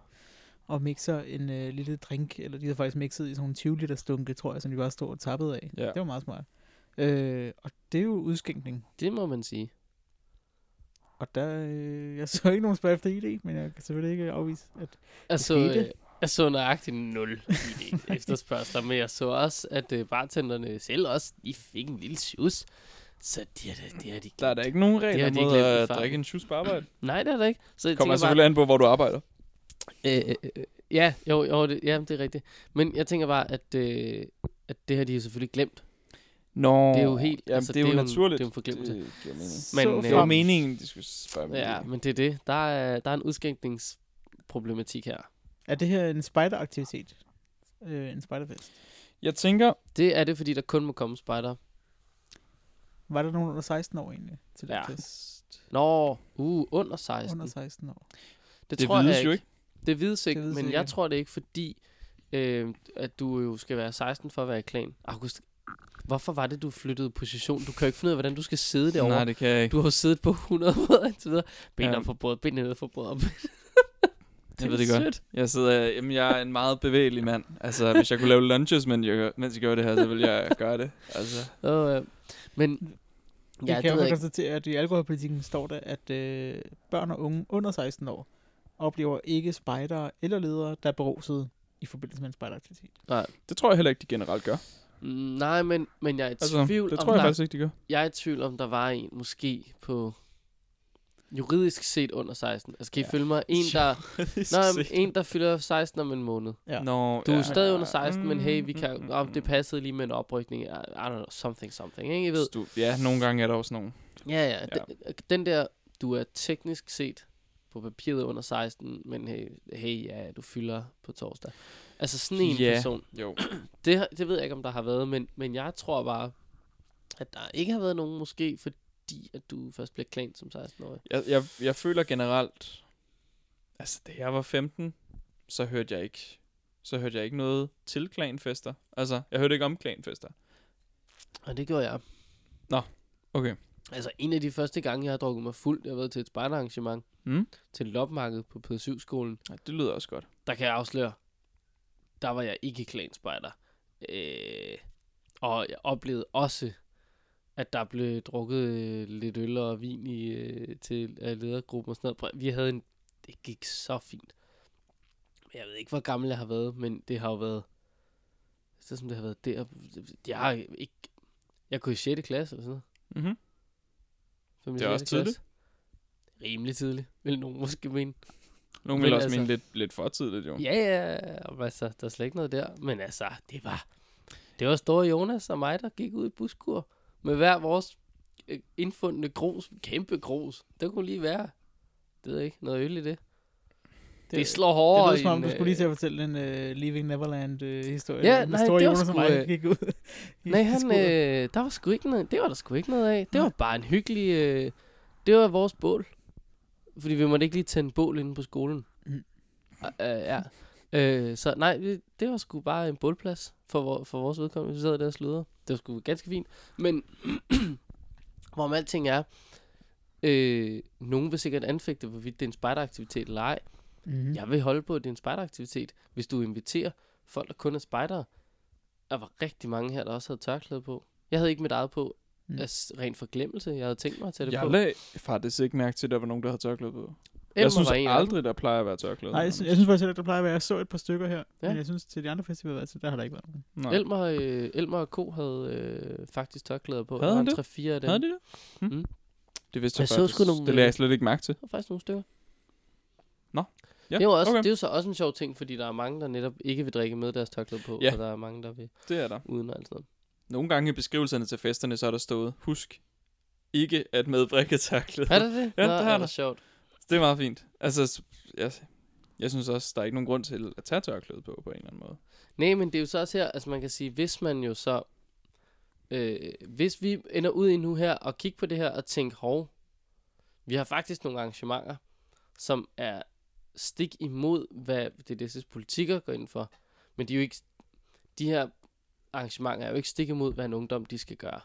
og mixer en øh, lille drink, eller de har faktisk mixet i sådan nogle 20 liter stunke, tror jeg, som de bare stod og tappede af. Ja. Det var meget smart. Øh, og det er jo udskænkning. det må man sige. Og der, øh, jeg så ikke nogen spørg efter ID, men jeg kan selvfølgelig ikke afvise, at Jeg så, skete. øh, jeg så nøjagtigt nul idé efterspørgsler, men jeg så også, at øh, bartenderne selv også, de fik en lille sjus. Så det er det, det er de Der er der ikke nogen Det har regler mod at drikke en shoes på arbejde. Nej, det er der ikke. Så jeg Kommer tænker selvfølgelig an på, hvor du arbejder. bare, øh, øh, øh, ja, jo, jo det, ja, det er rigtigt. Men jeg tænker bare, at, øh, at det har de jo selvfølgelig glemt. Nå, Det er jo helt- Jamen, altså, det er jo det er jo en- naturligt. det er jo en forglemmelse. Det så Men, frem- øh, Det meningen, de skulle spørge mig. Ja, men det er det. Der er, der er en udskænkningsproblematik her. Er det her en spejderaktivitet? Øh, en spejderfest? Jeg tænker, Det er det, fordi der kun må komme spejder. Var der nogen under 16 år egentlig til den Ja. fest? Nå, uh, under 16. Under 16 år. Det, Det tror vides jeg jo ikke. ikke. Det vides ikke, Det vides men ikke. jeg tror det ikke, fordi øh, at du jo skal være 16 for at være i klan. August, hvorfor var det, du flyttede position? Du kan jo ikke finde ud af, hvordan du skal sidde derovre. Nej, det kan jeg ikke. Du har siddet på 100 måder indtil videre. Benene Ja. ja. på bordet, benene ned for bordet. Jeg ved det godt. Sødt. Jeg, sidder, jamen, jeg er en meget bevægelig mand. Altså, hvis jeg kunne lave lunches, mens jeg, mens jeg gjorde det her, så ville jeg gøre det. Altså, Oh, ja. Men Jeg ja, kan det jo konstatere, at i alkoholpolitikken står der, at øh, børn og unge under 16 år oplever ikke spejdere eller ledere, der er beruset i forbindelse med en spejderaktivitet. det tror jeg heller ikke, de generelt gør. Mm, Nej, men, men jeg er i Altså, tvivl det om tror jeg der, faktisk ikke, de gør. jeg er i tvivl om, der var en måske på juridisk set under 16. Altså, kan I Ja. følge mig? En, der, nej, en, der fylder 16 om en måned. Ja. Nå, Du er ja. stadig under 16, men hey, vi Mm, kan, mm, om mm, det passede lige med en oprykning. I, I don't know, something, something, ikke? I ved. Du, ja, nogle gange er der også nogle. Ja, ja. Den, den der, du er teknisk set på papiret under 16, men hey, hey ja, du fylder på torsdag. Altså sådan en Ja. person. Jo. Det, det ved jeg ikke, om der har været, men, men jeg tror bare, at der ikke har været nogen måske, fordi at du først bliver klan som 16-årig. Jeg, jeg, jeg føler generelt, altså da jeg var 15, så hørte jeg ikke, så hørte jeg ikke noget til klanfester. Altså, jeg hørte ikke om klanfester. Og det gjorde jeg. Okay. Altså en af de første gange, jeg har drukket mig fuld, jeg har været til et spejderarrangement, Mm? til lopmarked på P7-skolen. Ja, det lyder også godt. Der kan jeg afsløre, der var jeg ikke klanspejder. Øh, og jeg oplevede også, at der blev drukket øh, lidt øl og vin i, øh, til ledergruppen og sådan noget. Vi havde en, det gik så fint. Jeg ved ikke, hvor gammel jeg har været, men det har jo været, så som det har været der. Jeg har ikke, jeg kunne i 6. klasse eller sådan noget. Mm-hmm. Det er også sjette klasse. tidligt. Rimelig tidligt, vil nogen måske mene. Nogle Men vil også altså- mene lidt, lidt for tidligt, jo. Ja, ja, og altså, der er slet ikke noget der. Men altså, det var, det var store Jonas og mig, der gik ud i buskur med hver vores øh, indfundne grus, kæmpe grus. Det kunne lige være, det ved jeg ikke, noget øl i det. Det, det slår det hårdere lyder som om, du skulle lige til øh, at fortælle en uh, Leaving Neverland-historie. Ja, den nej, store det var Jonas sgu, mig, øh, gik ud. Nej, han, øh, der var sgu ikke noget, det var der sgu ikke noget af. Det var bare en hyggelig, øh, det var vores bål. Fordi vi måtte ikke lige tænde bål inde på skolen. Mm. Mm. Uh, ja. Øh, så nej, det, var sgu bare en bålplads for, vor, for vores vedkommende. Vi sad der og sludrede. Det var sgu ganske fint. Men hvorom alting er, øh, nogen vil sikkert anfægte, hvorvidt det er en spejderaktivitet eller ej. Mhm. Jeg vil holde på, at det er en spejderaktivitet, hvis du inviterer folk, der kun er spejdere. Der var rigtig mange her, der også havde tørklæde på. Jeg havde ikke mit eget på, Mm. af rent forglemmelse. Jeg havde tænkt mig at tage det Jeg på. lagde faktisk ikke mærke til, at der var nogen, der havde tørklæde på. Jeg synes en aldrig, der plejer at være tørklæde. Nej, jeg, synes, jeg synes faktisk heller ikke, der plejer at være. Jeg så et par stykker her, ja. Men jeg synes til de andre festivaler, altså, der har der ikke været nogen. Nej. Elmer, øh, Elmer og Co. havde øh, faktisk tørklæder på. Havde han det? 3-4 af dem. Havde de det? Hm? Mm. Det vidste jeg, Jeg så faktisk. sgu nogle, det lagde øh, jeg slet ikke mærke til. Der var faktisk nogle stykker. Nå. Ja, det, er også, okay. det er jo så også en sjov ting, fordi der er mange, der netop ikke vil drikke med deres tørklæde på, Ja. og der er mange, der vil Det er der. uden og alt sådan. Nogle gange i beskrivelserne til festerne, så er der stået, husk ikke at medbringe tørklæde. Er det det? Ja, Nå, det ja, der. hvor sjovt. Det er meget fint. Altså, jeg, jeg synes også, der er ikke nogen grund til at tage tørklæde på, på en eller anden måde. Nej, men det er jo så også her, altså man kan sige, hvis man jo så, øh, hvis vi ender ud i nu her og kigge på det her og tænke, hov, vi har faktisk nogle arrangementer, som er stik imod, hvad DDS' politikker går ind for, men de er jo ikke, de her arrangementer er jo ikke stik imod, hvad en ungdom de skal gøre.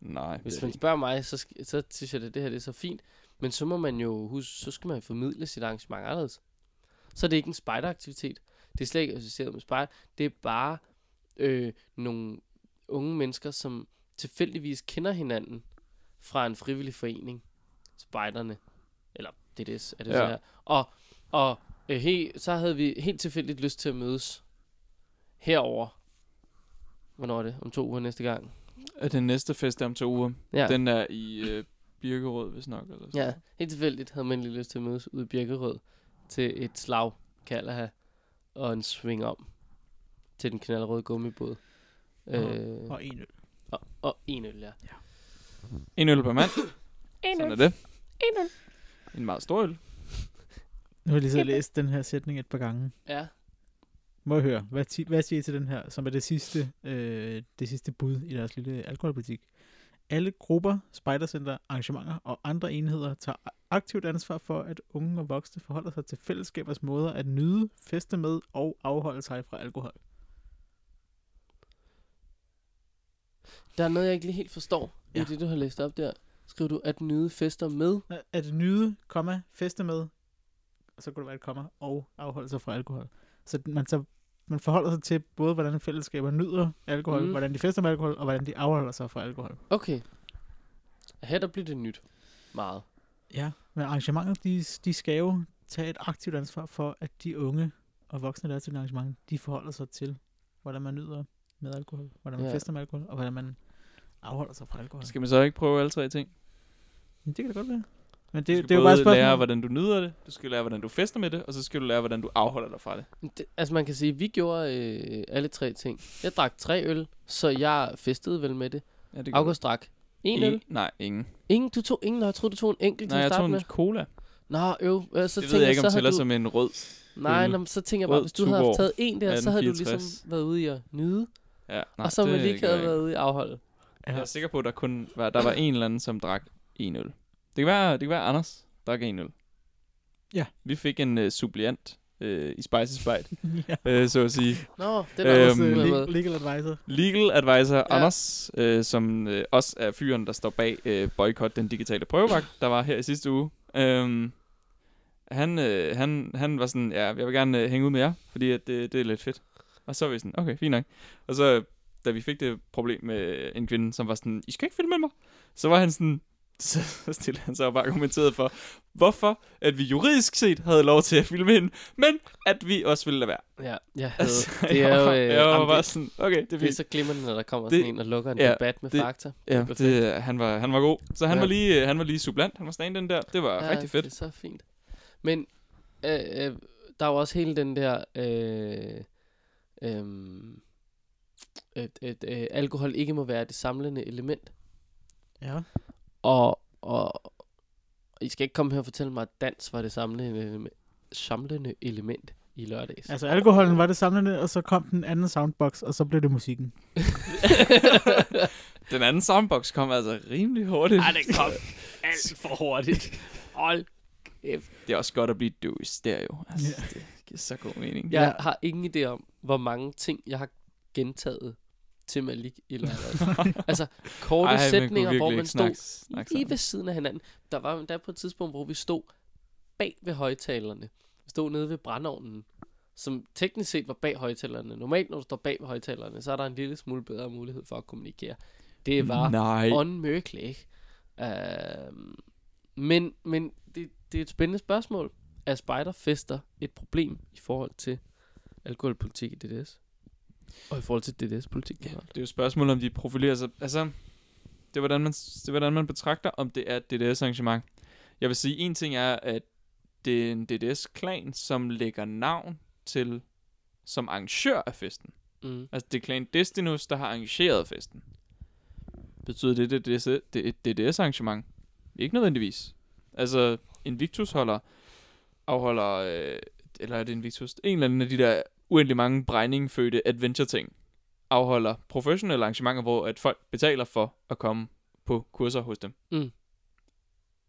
Nej, Hvis det man spørger mig, så, så synes jeg, at det her det er så fint. Men så må man jo huske, så skal man formidle sit arrangement anderledes. Så er det ikke en spejderaktivitet. Det er slet ikke associeret med spejder. Det er bare øh, nogle unge mennesker, som tilfældigvis kender hinanden fra en frivillig forening. Spejderne. Eller DDS er det Ja. så her. Og, og øh, he, så havde vi helt tilfældigt lyst til at mødes herover. Hvornår er det? Om to uger næste gang? At den næste fest er om to uger. Ja. Den er i øh, Birkerød, hvis nok. Eller sådan. Ja, helt tilfældigt havde man lige lyst til at mødes ude i Birkerød til et slag, kalder have, og en swing om til den knaldrøde gummibåd. Øh, Og en øl. og, og en øl, ja. En øl per mand. En Sådan er det. En øl. En meget stor øl. Nu har jeg lige så læst den her sætning et par gange. Ja. Må jeg høre, hvad, ti- hvad siger I til den her, som er det sidste, øh, det sidste bud i deres lille alkoholpolitik? Alle grupper, spejdercenter, arrangementer og andre enheder tager aktivt ansvar for, at unge og voksne forholder sig til fællesskabers måder at nyde, feste med og afholde sig fra alkohol. Der er noget, jeg ikke lige helt forstår ja. I det, du har læst op der. Skriver du, at nyde fester med? At nyde, komma, feste med, og så kunne det være et komma, og afholde sig fra alkohol. Så man, så man forholder sig til både, hvordan fællesskaber nyder alkohol, Mm. hvordan de fester med alkohol, og hvordan de afholder sig fra alkohol. Okay. Her der bliver det nyt. Meget. Ja, men arrangementer, de, de skal jo tage et aktivt ansvar for, at de unge og voksne, der er til et arrangement, de forholder sig til, hvordan man nyder med alkohol, hvordan man ja. fester med alkohol, og hvordan man afholder sig fra alkohol. Skal man så ikke prøve alle tre ting? Men det kan det godt være. Men Du det, skal det er jo både bare spørgsmål. lære, hvordan du nyder det, du skal lære, hvordan du fester med det, og så skal du lære, hvordan du afholder dig fra det. Det, altså man kan sige, at vi gjorde øh, alle tre ting. Jeg drak tre øl, så jeg festede vel med det. Ja, det August drak en øl. Nej, ingen. Ingen, du tog ingen, og jeg troede, du tog en enkelt til Nej, at jeg starte tog med. en cola. Nå, øv. Øh, så det ved jeg ikke, om tæller du... som en rød. Nej, øl. nå, men så tænker jeg bare, hvis du havde haft taget en der, så havde du 1864. ligesom været ude i at nyde. Ja, nej, Nej, og så man lige havde jeg ikke. været ude i at afholde. Jeg er sikker på, at der kun var, der var en eller anden, som drak en øl. Det kan være, det kan være Anders drak en øl. Ja. Vi fik en uh, suppliant uh, i Spicy Spite, ja. uh, så at sige. Nå, det er Øhm, Også, øhm, øh, med. le- legal advisor. Legal advisor ja. Anders, uh, som uh, også er fyren, der står bag uh, Boycott, den digitale prøvevagt, der var her i sidste uge. Um, han, uh, han, han var sådan, ja, jeg vil gerne uh, hænge ud med jer, fordi at det, det er lidt fedt. Og så var vi sådan, okay, fint nok. Og så, da vi fik det problem med en kvinde, som var sådan, I skal ikke filme mig, så var han sådan, så, så stillede han sig og argumenterede for, hvorfor at vi juridisk set havde lov til at filme hende, men at vi også ville lade være. Ja, jeg havde, Altså, det er jeg jo... var, Øh, jeg var bare sådan, okay, det er det er fint. så glimrende, når der kommer Det- sådan en og lukker en ja, debat med det- fakta. Ja, det, han, var, han var god. Så han, Ja. var lige, han var lige sublant. Han var stand den der. Det var ja, rigtig fedt. det er så fint. Men øh, øh, der er jo også hele den der... Øh, øh, at, at øh, alkohol ikke må være det samlende element. Ja. Og, og, I skal ikke komme her og fortælle mig, at dans var det samlende element, samlende element i lørdags. Altså alkoholen var det samlende, og så kom den anden soundbox, og så blev det musikken. Den anden soundbox kom altså rimelig hurtigt. Ej, det kom alt for hurtigt. Hold kæft. Det er også godt at blive døv i stereo. Altså, Ja. Det giver så god mening. Jeg Ja. har ingen idé om, hvor mange ting, jeg har gentaget til Malik lørdags. altså, korte Ej, Ej, man sætninger, hvor man stod snakke- snakke lige ved siden af hinanden. Der var der på et tidspunkt, hvor vi stod bag ved højtalerne. Vi stod nede ved brændeovnen, som teknisk set var bag højtalerne. Normalt, når du står bag ved højtalerne, så er der en lille smule bedre mulighed for at kommunikere. Det var Nej. unmærkeligt, ikke? Uh, men men det, det er et spændende spørgsmål. Er spejderfester et problem i forhold til alkoholpolitik i DDS? Og i forhold til DDS-politik Ja, generelt? det er jo et spørgsmål, om de profilerer sig. Altså, det er, hvordan man, det er, hvordan man betragter, om det er et DDS-arrangement. Jeg vil sige, en ting er, at det er en DDS-klan, som lægger navn til som arrangør af festen. Mm. Altså, det er Clan Destinus, der har arrangeret festen. Betyder det, det, det, det er et DDS-arrangement? Ikke nødvendigvis. Altså, Invictus holder, afholder, øh, eller er det Invictus? En eller anden af de der uendelig mange brændingfødte adventure-ting, afholder professionelle arrangementer, hvor at folk betaler for at komme på kurser hos dem. Mm.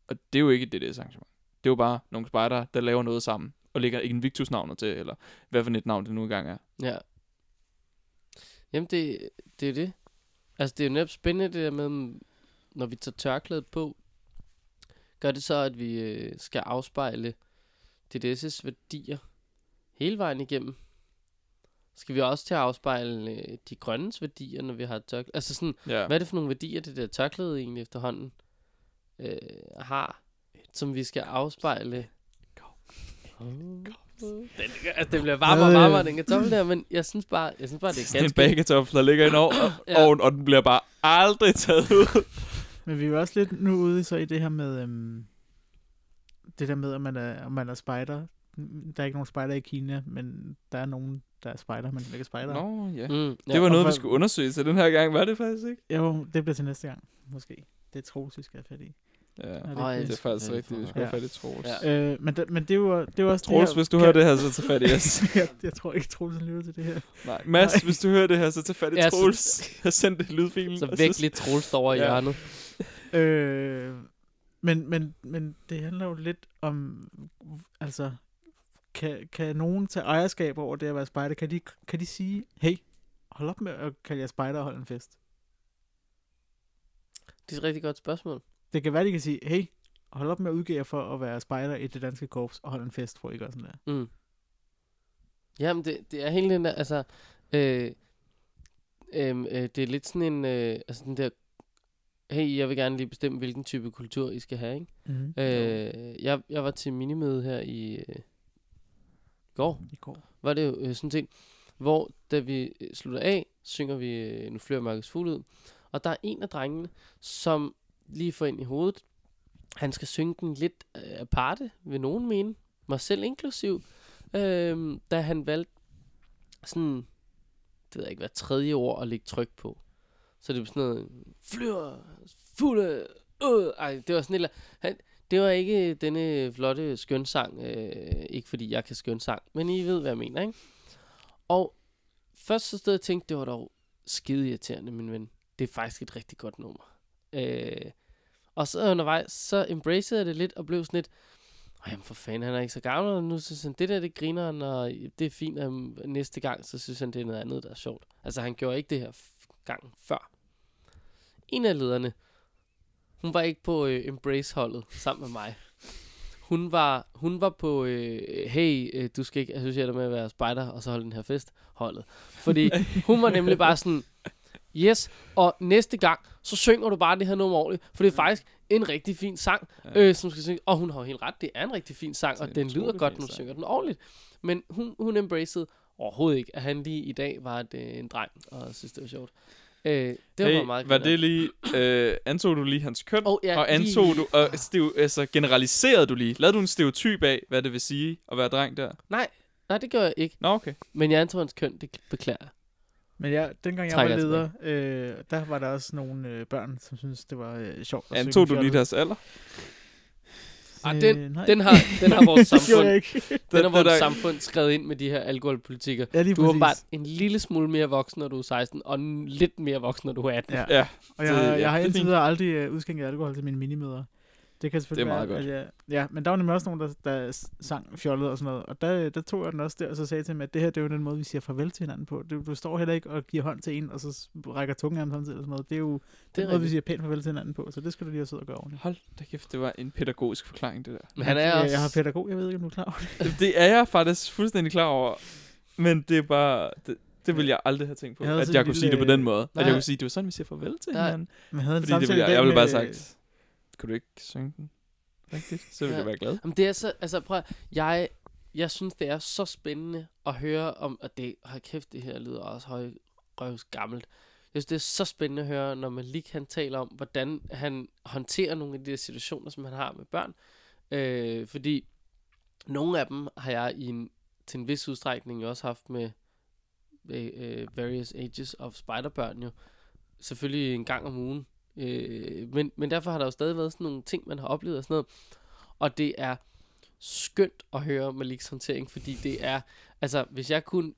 Og det er jo ikke et DDS-arrangement. Det er jo bare nogle spejdere, der laver noget sammen, og lægger Invictus-navnet til, eller hvad for et navn det nu engang er. Ja. Jamen, det, det er det. Altså, det er jo netop spændende det der med, når vi tager tørklædet på, gør det så, at vi øh, skal afspejle DDS' værdier hele vejen igennem. Skal vi også til at afspejle øh, de grønnes værdier, når vi har tørklæde? Altså sådan, Ja. hvad er det for nogle værdier, det der tørklæde egentlig efterhånden øh, har, som vi skal afspejle? Den, altså, det bliver varmere og varmere, den kartoffel der, men jeg synes bare, jeg synes bare det er Det er en ganske... bagekartoffel, der ligger i en ovn, Ja. ovn, og den bliver bare aldrig taget ud. Men vi er jo også lidt nu ude i så i det her med, øhm, det der med, at man er, om man er spider. Der er ikke nogen spider i Kina, men der er nogen, der er spider, men ikke spider. Nå, ja. Mm, ja. Det var og noget, vi hvad- skulle undersøge til den her gang, var det faktisk ikke? Jo, det bliver til næste gang, måske. Det er Troels, vi skal have fat i. Ja, det det er faktisk rigtigt. Vi skulle have fat i Troels. Ja. Øh, men, det, men det er jo, det er også Troels, det hvis du kan- hører det her, så tag fat i os. jeg, jeg tror ikke, Troels lytter til det her. Nej, Mads, Nej. hvis du hører det her, så tag fat i Ja, så- Troels. Jeg sendte lydfilen. Så væk lidt Troels over i Ja. hjørnet. Øh, men, men, men det handler jo lidt om, altså, kan, kan nogen tage ejerskab over det at være spejder? Kan de, kan de sige, hey, hold op med at kalde jer spejder og holde en fest? Det er et rigtig godt spørgsmål. Det kan være, de kan sige, hey, hold op med at udgive jer for at være spejder i det danske korps og holde en fest, for I gør sådan der. Mm. Jamen, det, det er helt den der, altså, øh, øh, øh, det er lidt sådan en, øh, altså den der, hey, jeg vil gerne lige bestemme, hvilken type kultur I skal have, ikke? Mm-hmm. Øh, jeg, jeg var til minimøde her i øh, går, I går. var det jo øh, sådan set, hvor da vi øh, slutter af, synger vi øh, Nu flyver mørkets fugl ud, og der er en af drengene, som lige får ind i hovedet, han skal synge den lidt øh, aparte, vil nogen mene, mig selv inklusiv, øh, da han valgte sådan, det ved jeg ikke, hvad tredje ord at lægge tryk på. Så det var sådan noget, flyver, fugle, øh, ej, det var sådan et, han, det var ikke denne flotte skønsang, øh, ikke fordi jeg kan skønsang, men I ved, hvad jeg mener, ikke? Og først så stod jeg og tænkte, det var dog skide irriterende, min ven. Det er faktisk et rigtig godt nummer. Øh, og så undervejs, så embracede jeg det lidt og blev sådan lidt, Åh, jamen for fanden, han er ikke så gammel, og nu synes han, det der, det griner han, og det er fint, og næste gang, så synes han, det er noget andet, der er sjovt. Altså, han gjorde ikke det her f- gang før. En af lederne, hun var ikke på øh, Embrace-holdet sammen med mig. Hun var, hun var på, øh, hey, øh, du skal ikke associere dig med at være spider, og så holde den her fest, holdet. Fordi hun var nemlig bare sådan, yes, og næste gang, så synger du bare det her nummer ordentligt, for det er faktisk en rigtig fin sang, Ja. øh, som skal synge. Og hun har jo helt ret, det er en rigtig fin sang, og en den lyder godt, når du synger den ordentligt. Men hun, hun embracede overhovedet ikke, at han lige i dag var et, øh, en dreng, og synes, det var sjovt. Øh, det var hey, meget var det lige, øh, antog du lige hans køn? Oh, ja, og antog lige- du, og stiv, altså generaliserede du lige? Lavede du en stereotyp af, hvad det vil sige at være dreng der? Nej, nej, det gør jeg ikke. Nå, okay. Men jeg antog hans køn, det beklager jeg. Men ja, dengang jeg Trækker var jeg leder, øh, der var der også nogle øh, børn, som syntes, det var øh, sjovt at Antog du lige deres alder? Ah, Øh, den, nej. den, har, den har vores jeg samfund, ikke. den har vores der- samfund skrevet ind med de her alkoholpolitikker. ja, lige Du er åbenbart en lille smule mere voksen, når du er 16, og lidt mere voksen, når du er 18. Ja. Ja, Og jeg, Det- det, ja, jeg har indtil videre aldrig uh, udskænket alkohol til mine minimøder. Det kan selvfølgelig Det er meget være, at jeg, ja, men der var nemlig også nogen, der, der sang fjollet og sådan noget. Og der, der tog jeg den også der, og så sagde jeg til dem, at det her, det er jo den måde, vi siger farvel til hinanden på. Du, du står heller ikke og giver hånd til en, og så rækker tungen af ham samtidig. Eller sådan noget. Det er jo Det den er måde, vi siger pænt farvel til hinanden på. Så det skal du lige have siddet og gøre ordentligt. hold da kæft, det var en pædagogisk forklaring, det der. Men han er jeg, også... jeg har pædagog, jeg ved ikke, om du er klar over det. Det er jeg faktisk fuldstændig klar over, men det er bare... Det, det ville jeg aldrig have tænkt på, Jeg at jeg kunne lille, sige det på den måde. At Nej. jeg kunne sige, det var sådan, vi siger farvel til hinanden. Men jeg havde Fordi det ville jeg, jeg ville bare have sagt, kunne du ikke synge den rigtigt? Så ville Ja. jeg være glad. Jamen, det er så, altså prøv at- jeg, jeg synes, det er så spændende at høre om, og det, har kæft, det her lyder også høj, røvs gammelt. Jeg synes, det er så spændende at høre, når Malik han taler om, hvordan han håndterer nogle af de der situationer, som han har med børn. Øh, fordi nogle af dem har jeg i en, til en vis udstrækning også haft med øh, øh, various ages of spiderbørn jo. Selvfølgelig en gang om ugen. Øh, men, men derfor har der jo stadig været sådan nogle ting, man har oplevet og sådan noget. Og det er skønt at høre Maliks håndtering, fordi det er, altså hvis jeg kunne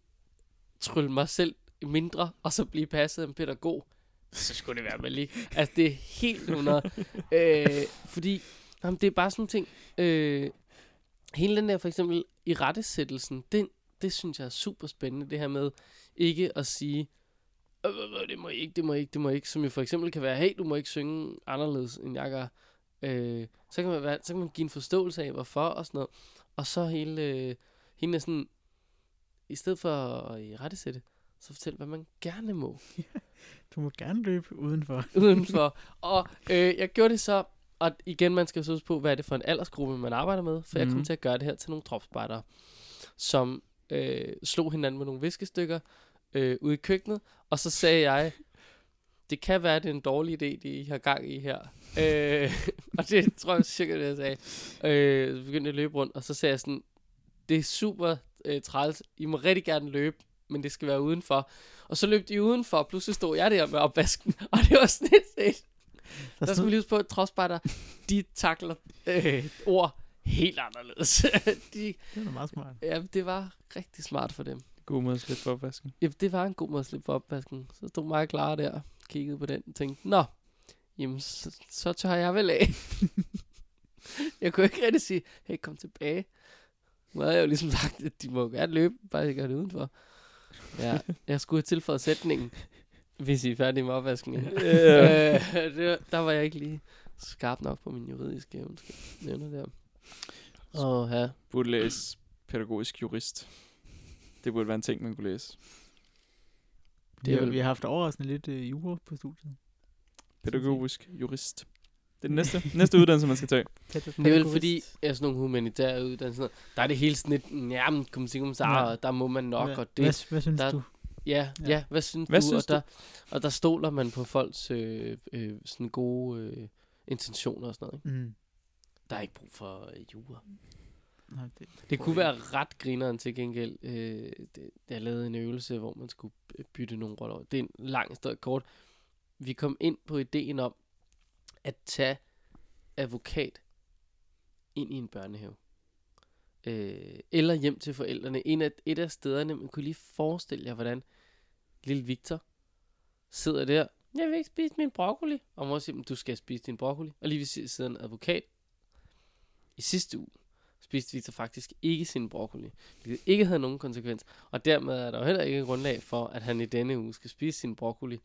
trylle mig selv mindre, og så blive passet af en pædagog, så skulle det være Malik. Altså det er helt 100. øh, fordi, jamen, det er bare sådan nogle ting. Øh, hele den der for eksempel i rettesættelsen, den, det synes jeg er super spændende, det her med ikke at sige, det må I ikke, det må I ikke, det må I ikke, som jo for eksempel kan være, hey, du må ikke synge anderledes, end jeg gør. Øh, så, kan man være, så kan man give en forståelse af, hvorfor og sådan noget. Og så hele, øh, hele sådan, i stedet for at i rettesætte, så fortæl, hvad man gerne må Du må gerne løbe udenfor. udenfor. og øh, jeg gjorde det så, og igen, man skal huske på, hvad er det for en aldersgruppe, man arbejder med, for mm. jeg kom Mhm. til at gøre det her til nogle dropspejdere, som øh, slog hinanden med nogle viskestykker øh, ude i køkkenet, og så sagde jeg, det kan være, det er en dårlig idé, det I har gang i her. Øh, og det tror jeg cirka, det jeg sagde. Øh, så begyndte jeg at løbe rundt, og så sagde jeg sådan, det er super øh, træls, I må rigtig gerne løbe, men det skal være udenfor. Og så løb de udenfor, og pludselig stod jeg der med opvasken, og det var sådan set. Der Der skal vi lige på, at trodsspejder, de takler øh, ord helt anderledes. de, det var meget smart. ja, det var rigtig smart for dem. God måde at slippe for opvasken. Ja, det var en god måde at slippe for opvasken. Så stod mig klar der, kiggede på den og tænkte, nå, jamen, så, så tør jeg vel af. jeg kunne ikke rigtig sige, hey, kom tilbage. Nu havde jeg jo ligesom sagt, at de må gerne løbe, bare ikke gøre det udenfor. Ja, jeg skulle have tilføjet sætningen, hvis I er færdige med opvasken. Ja. øh, det, der var jeg ikke lige skarp nok på min juridiske undskyld, nævner der. Åh, ja. Burde læse pædagogisk jurist. Det burde være en ting, man kunne læse. Det er, vel- vi har haft overraskende lidt øh, jura på studiet. Pædagogisk jurist. Det er den næste, næste uddannelse, man skal tage. Det er vel fordi, at sådan nogle humanitære uddannelser, der er det hele sådan lidt, ja, men kom sig, Ja. og der må man nok, hvad, og det, hvad, hvad synes der- du? ja, Ja. ja, hvad synes Hvad du? synes og, der, og der stoler man på folks øh, øh, sådan gode øh, intentioner og sådan noget. Ikke? Mm. Der er ikke brug for øh, jura. Nej, det, Det kunne være ret grineren til gengæld. Øh, det, jeg lavede en øvelse, hvor man skulle bytte nogle roller. Det er en lang historie kort. Vi kom ind på ideen om at tage advokat ind i en børnehave. Øh, eller hjem til forældrene. En af, et af stederne, man kunne lige forestille jer, hvordan lille Victor sidder der. Jeg vil ikke spise min broccoli. Og mor siger, "Men du skal spise din broccoli. Og lige ved siden sidder en advokat. I sidste uge spiste Victor faktisk ikke sin broccoli, hvilket ikke havde nogen konsekvens. Og dermed er der jo heller ikke grundlag for, at han i denne uge skal spise sin broccoli,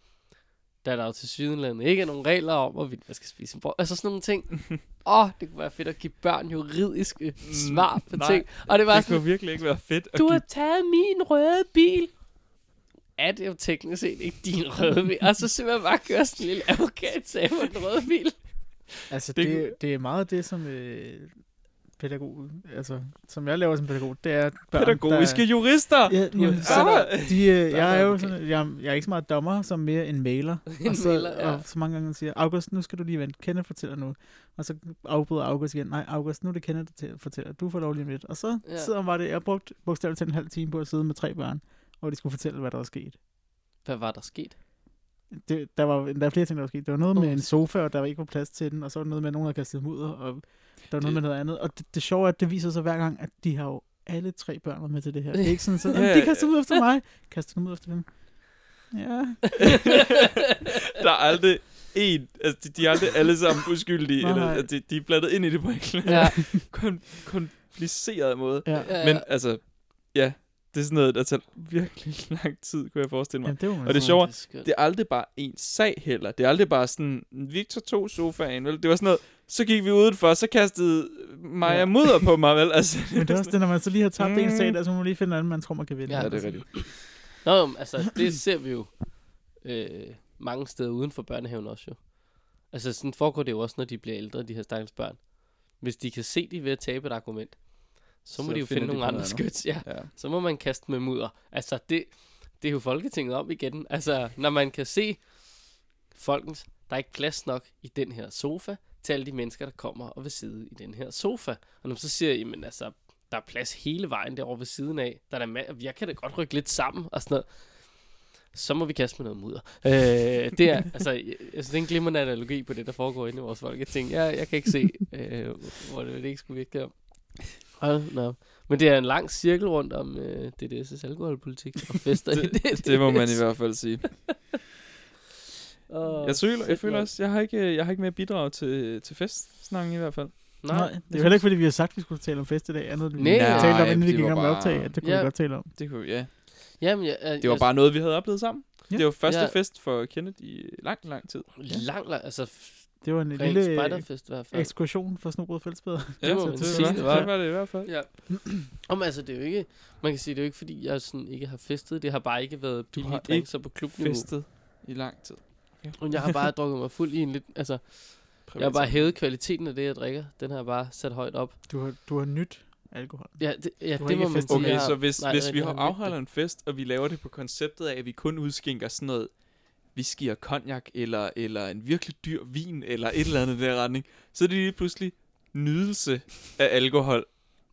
da der jo til sydenlandet ikke er nogen regler om, hvorvidt man skal spise sin broccoli. Altså sådan nogle ting. Åh, oh, det kunne være fedt at give børn juridiske svar på nej, ting. Og det var Det sådan, kunne virkelig ikke være fedt at du har give... taget min røde bil. Er det jo teknisk set ikke din røde bil? Og så simpelthen bare køre sådan en lille advokat på den røde bil. Altså, Det det, det, det er meget det, som øh, pædagog, altså, som jeg laver som pædagog, det er børn, Pædagogiske der, jurister! Ja, jamen, Ah! så, de, øh, jeg er jo sådan, jeg, jeg er ikke så meget dommer, som mere en mailer. En og, så, mailer, ja. og så mange gange siger, August, nu skal du lige vente. Kenneth fortæller nu. Og så afbryder August igen. Nej, August, nu er det Kenneth, der fortæller. Du får lov lige om lidt. Og så Ja. ja. sidder bare det. Jeg har brugt bogstaveligt til en halv time på at sidde med tre børn, og de skulle fortælle, hvad der var sket. Hvad var der sket? Det, der, var, der er flere ting, der var sket. Der var noget med en sofa, og der var ikke var plads til den, og så var der noget med, at nogen havde kastet mudder, og der var noget Det- med noget andet. Og det, det sjove er, at det viser sig hver gang, at de har jo alle tre børn med til det her. Det er ikke sådan, så, de kaster ud efter mig. Kaster dem ud efter dem. Ja, der er aldrig en, altså de, de er aldrig alle sammen uskyldige, Nej, eller, nej. altså, de, de er blandet ind i det på en Ja. kompliceret måde. Ja, Men altså, ja, det er sådan noget, der tager virkelig lang tid, kunne jeg forestille mig. Jamen, det Og det er det er skønt. Det er aldrig bare en sag heller. Det er aldrig bare sådan, Victor tog sofaen, vel? Det var sådan noget, så gik vi udenfor, så kastede Maja Ja. mudder på mig, vel? Altså, Men det er også det, når man så lige har tabt mm. en Mm. sag, der så må man lige finde en anden, man tror, man kan vinde. Ja, det er rigtigt. Nå, altså, det ser vi jo øh, mange steder uden for børnehaven også jo. Altså, sådan foregår det jo også, når de bliver ældre, de her stakkels børn. Hvis de kan se, de ved at tabe et argument, så må Så de jo finde de nogle andre skyts. Ja, Ja. så må man kaste med mudder. Altså, det, det er jo Folketinget om igen. Altså, når man kan se, folkens, der er ikke plads nok i den her sofa til alle de mennesker, der kommer og vil sidde i den her sofa. Og når man så siger, jamen altså, der er plads hele vejen derovre ved siden af. Der er der jeg kan da godt rykke lidt sammen og sådan noget. Så må vi kaste med noget mudder. Øh, det er, altså, jeg, jeg synes, det er en glimrende analogi på det, der foregår inde i vores folketing. Jeg, jeg kan ikke se, øh, hvor det, det ikke skulle virke der. Hold no. Men det er en lang cirkel rundt om øh, DDS' alkoholpolitik og fester i Det, det må man i hvert fald sige. Oh, Jeg føler, jeg føler også, jeg har ikke, jeg har ikke mere bidrag til, til festsnakken i hvert fald. Nej, Nej, det er jo heller ikke, fordi vi har sagt, at vi skulle tale om fest i dag. Andet, end vi Nej. talte om, inden vi det gik med bare- optag, at det kunne Ja. vi godt tale om. Det, kunne, ja. Jamen, jeg, jeg, det var bare noget, vi havde oplevet sammen. Ja. Det var første Ja. fest for Kenneth i lang, lang tid. lang, lang, altså Det var en ren lille spejderfest i hvert fald. ekskursion for Snobrød Fællesbeder. Det man det, var, det var. det var det i hvert fald. Ja. Om altså, det er jo ikke, man kan sige, det er jo ikke, fordi jeg sådan ikke har festet. Det har bare ikke været billige har drinks på klubniveau. Festet i lang tid. Og jeg har bare drukket mig fuld i en lidt, altså, jeg har bare hævet kvaliteten af det, jeg drikker. Den har jeg bare sat højt op. Du har, du har nyt alkohol. Ja, det, ja, det må man sige. Okay, så hvis, nej, hvis vi afholder en fest, og vi laver det på konceptet af, at vi kun udskænker sådan noget whisky og cognac, eller, eller en virkelig dyr vin, eller et eller andet i den retning, så er det lige pludselig nydelse af alkohol.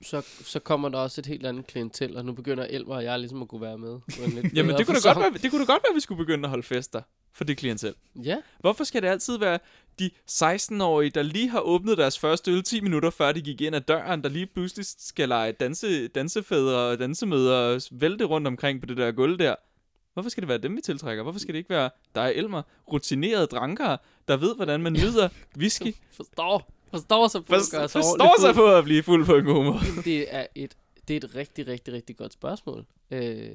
så, så kommer der også et helt andet klientel, og nu begynder Elmer og jeg ligesom at kunne være med. lidt Jamen, det kunne, da godt være, det kunne da godt være, at vi skulle begynde at holde fester. for det klientel. Ja, Hvorfor skal det altid være de 16-årige, der lige har åbnet deres første øl 10 minutter før de gik ind ad døren, der lige pludselig skal lege danse, dansefædre og dansemøder og vælte rundt omkring på det der gulv der? Hvorfor skal det være dem, vi tiltrækker? Hvorfor skal det ikke være dig, Elmer, rutinerede drankere, der ved, hvordan man nyder whisky, forstår. Forstår sig på at gøre sig forstår sig fuld. på at blive fuld på en god måde? Det er et, det er et rigtig, rigtig, rigtig godt spørgsmål. Øh,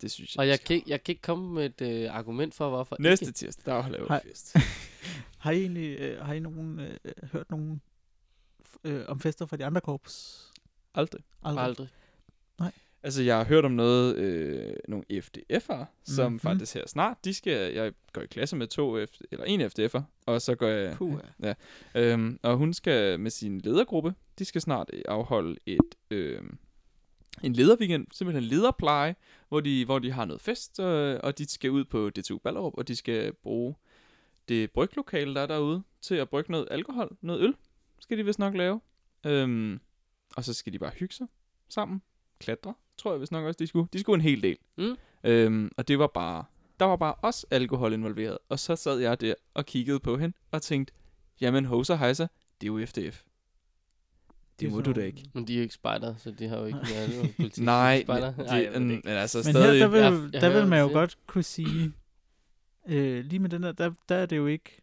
Det synes jeg. og jeg kan, ikke- jeg kan ikke komme med et øh, argument for, hvorfor Næste ikke. tirsdag, der laver vi fest. Har I egentlig øh, har I nogen, øh, hørt nogen øh, om fester fra de andre korps? Aldrig. Aldrig. Aldrig. Altså, jeg har hørt om noget, øh, nogle FDF'ere, som mm-hmm. faktisk her snart, de skal, jeg går i klasse med to, F, eller en FDF'er, og så går jeg, Puh, ja, øhm, og hun skal med sin ledergruppe, de skal snart øh, afholde et, øh, en lederweekend, simpelthen en lederpleje, hvor de, hvor de har noget fest, øh, og de skal ud på DTU Ballerup, og de skal bruge det bryglokale, der er derude, til at brygge noget alkohol, noget øl, skal de vist nok lave. Øhm, og så skal de bare hygge sig sammen, klatre, tror jeg vist nok også, de skulle. De skulle en hel del. Mm. Øhm, og det var bare, der var bare også alkohol involveret. Og så sad jeg der og kiggede på hende og tænkte, jamen hoser hejser, det er jo FDF. Det, Det må du da ikke. Men de er jo ikke spejder, så de har jo ikke noget politi. Nej, men, spejder. de, Ej, men, men altså Men stadig... her, der vil, Jeg- jeg der vil man jo godt kunne sige, øh, lige med den der, der, der er det jo ikke,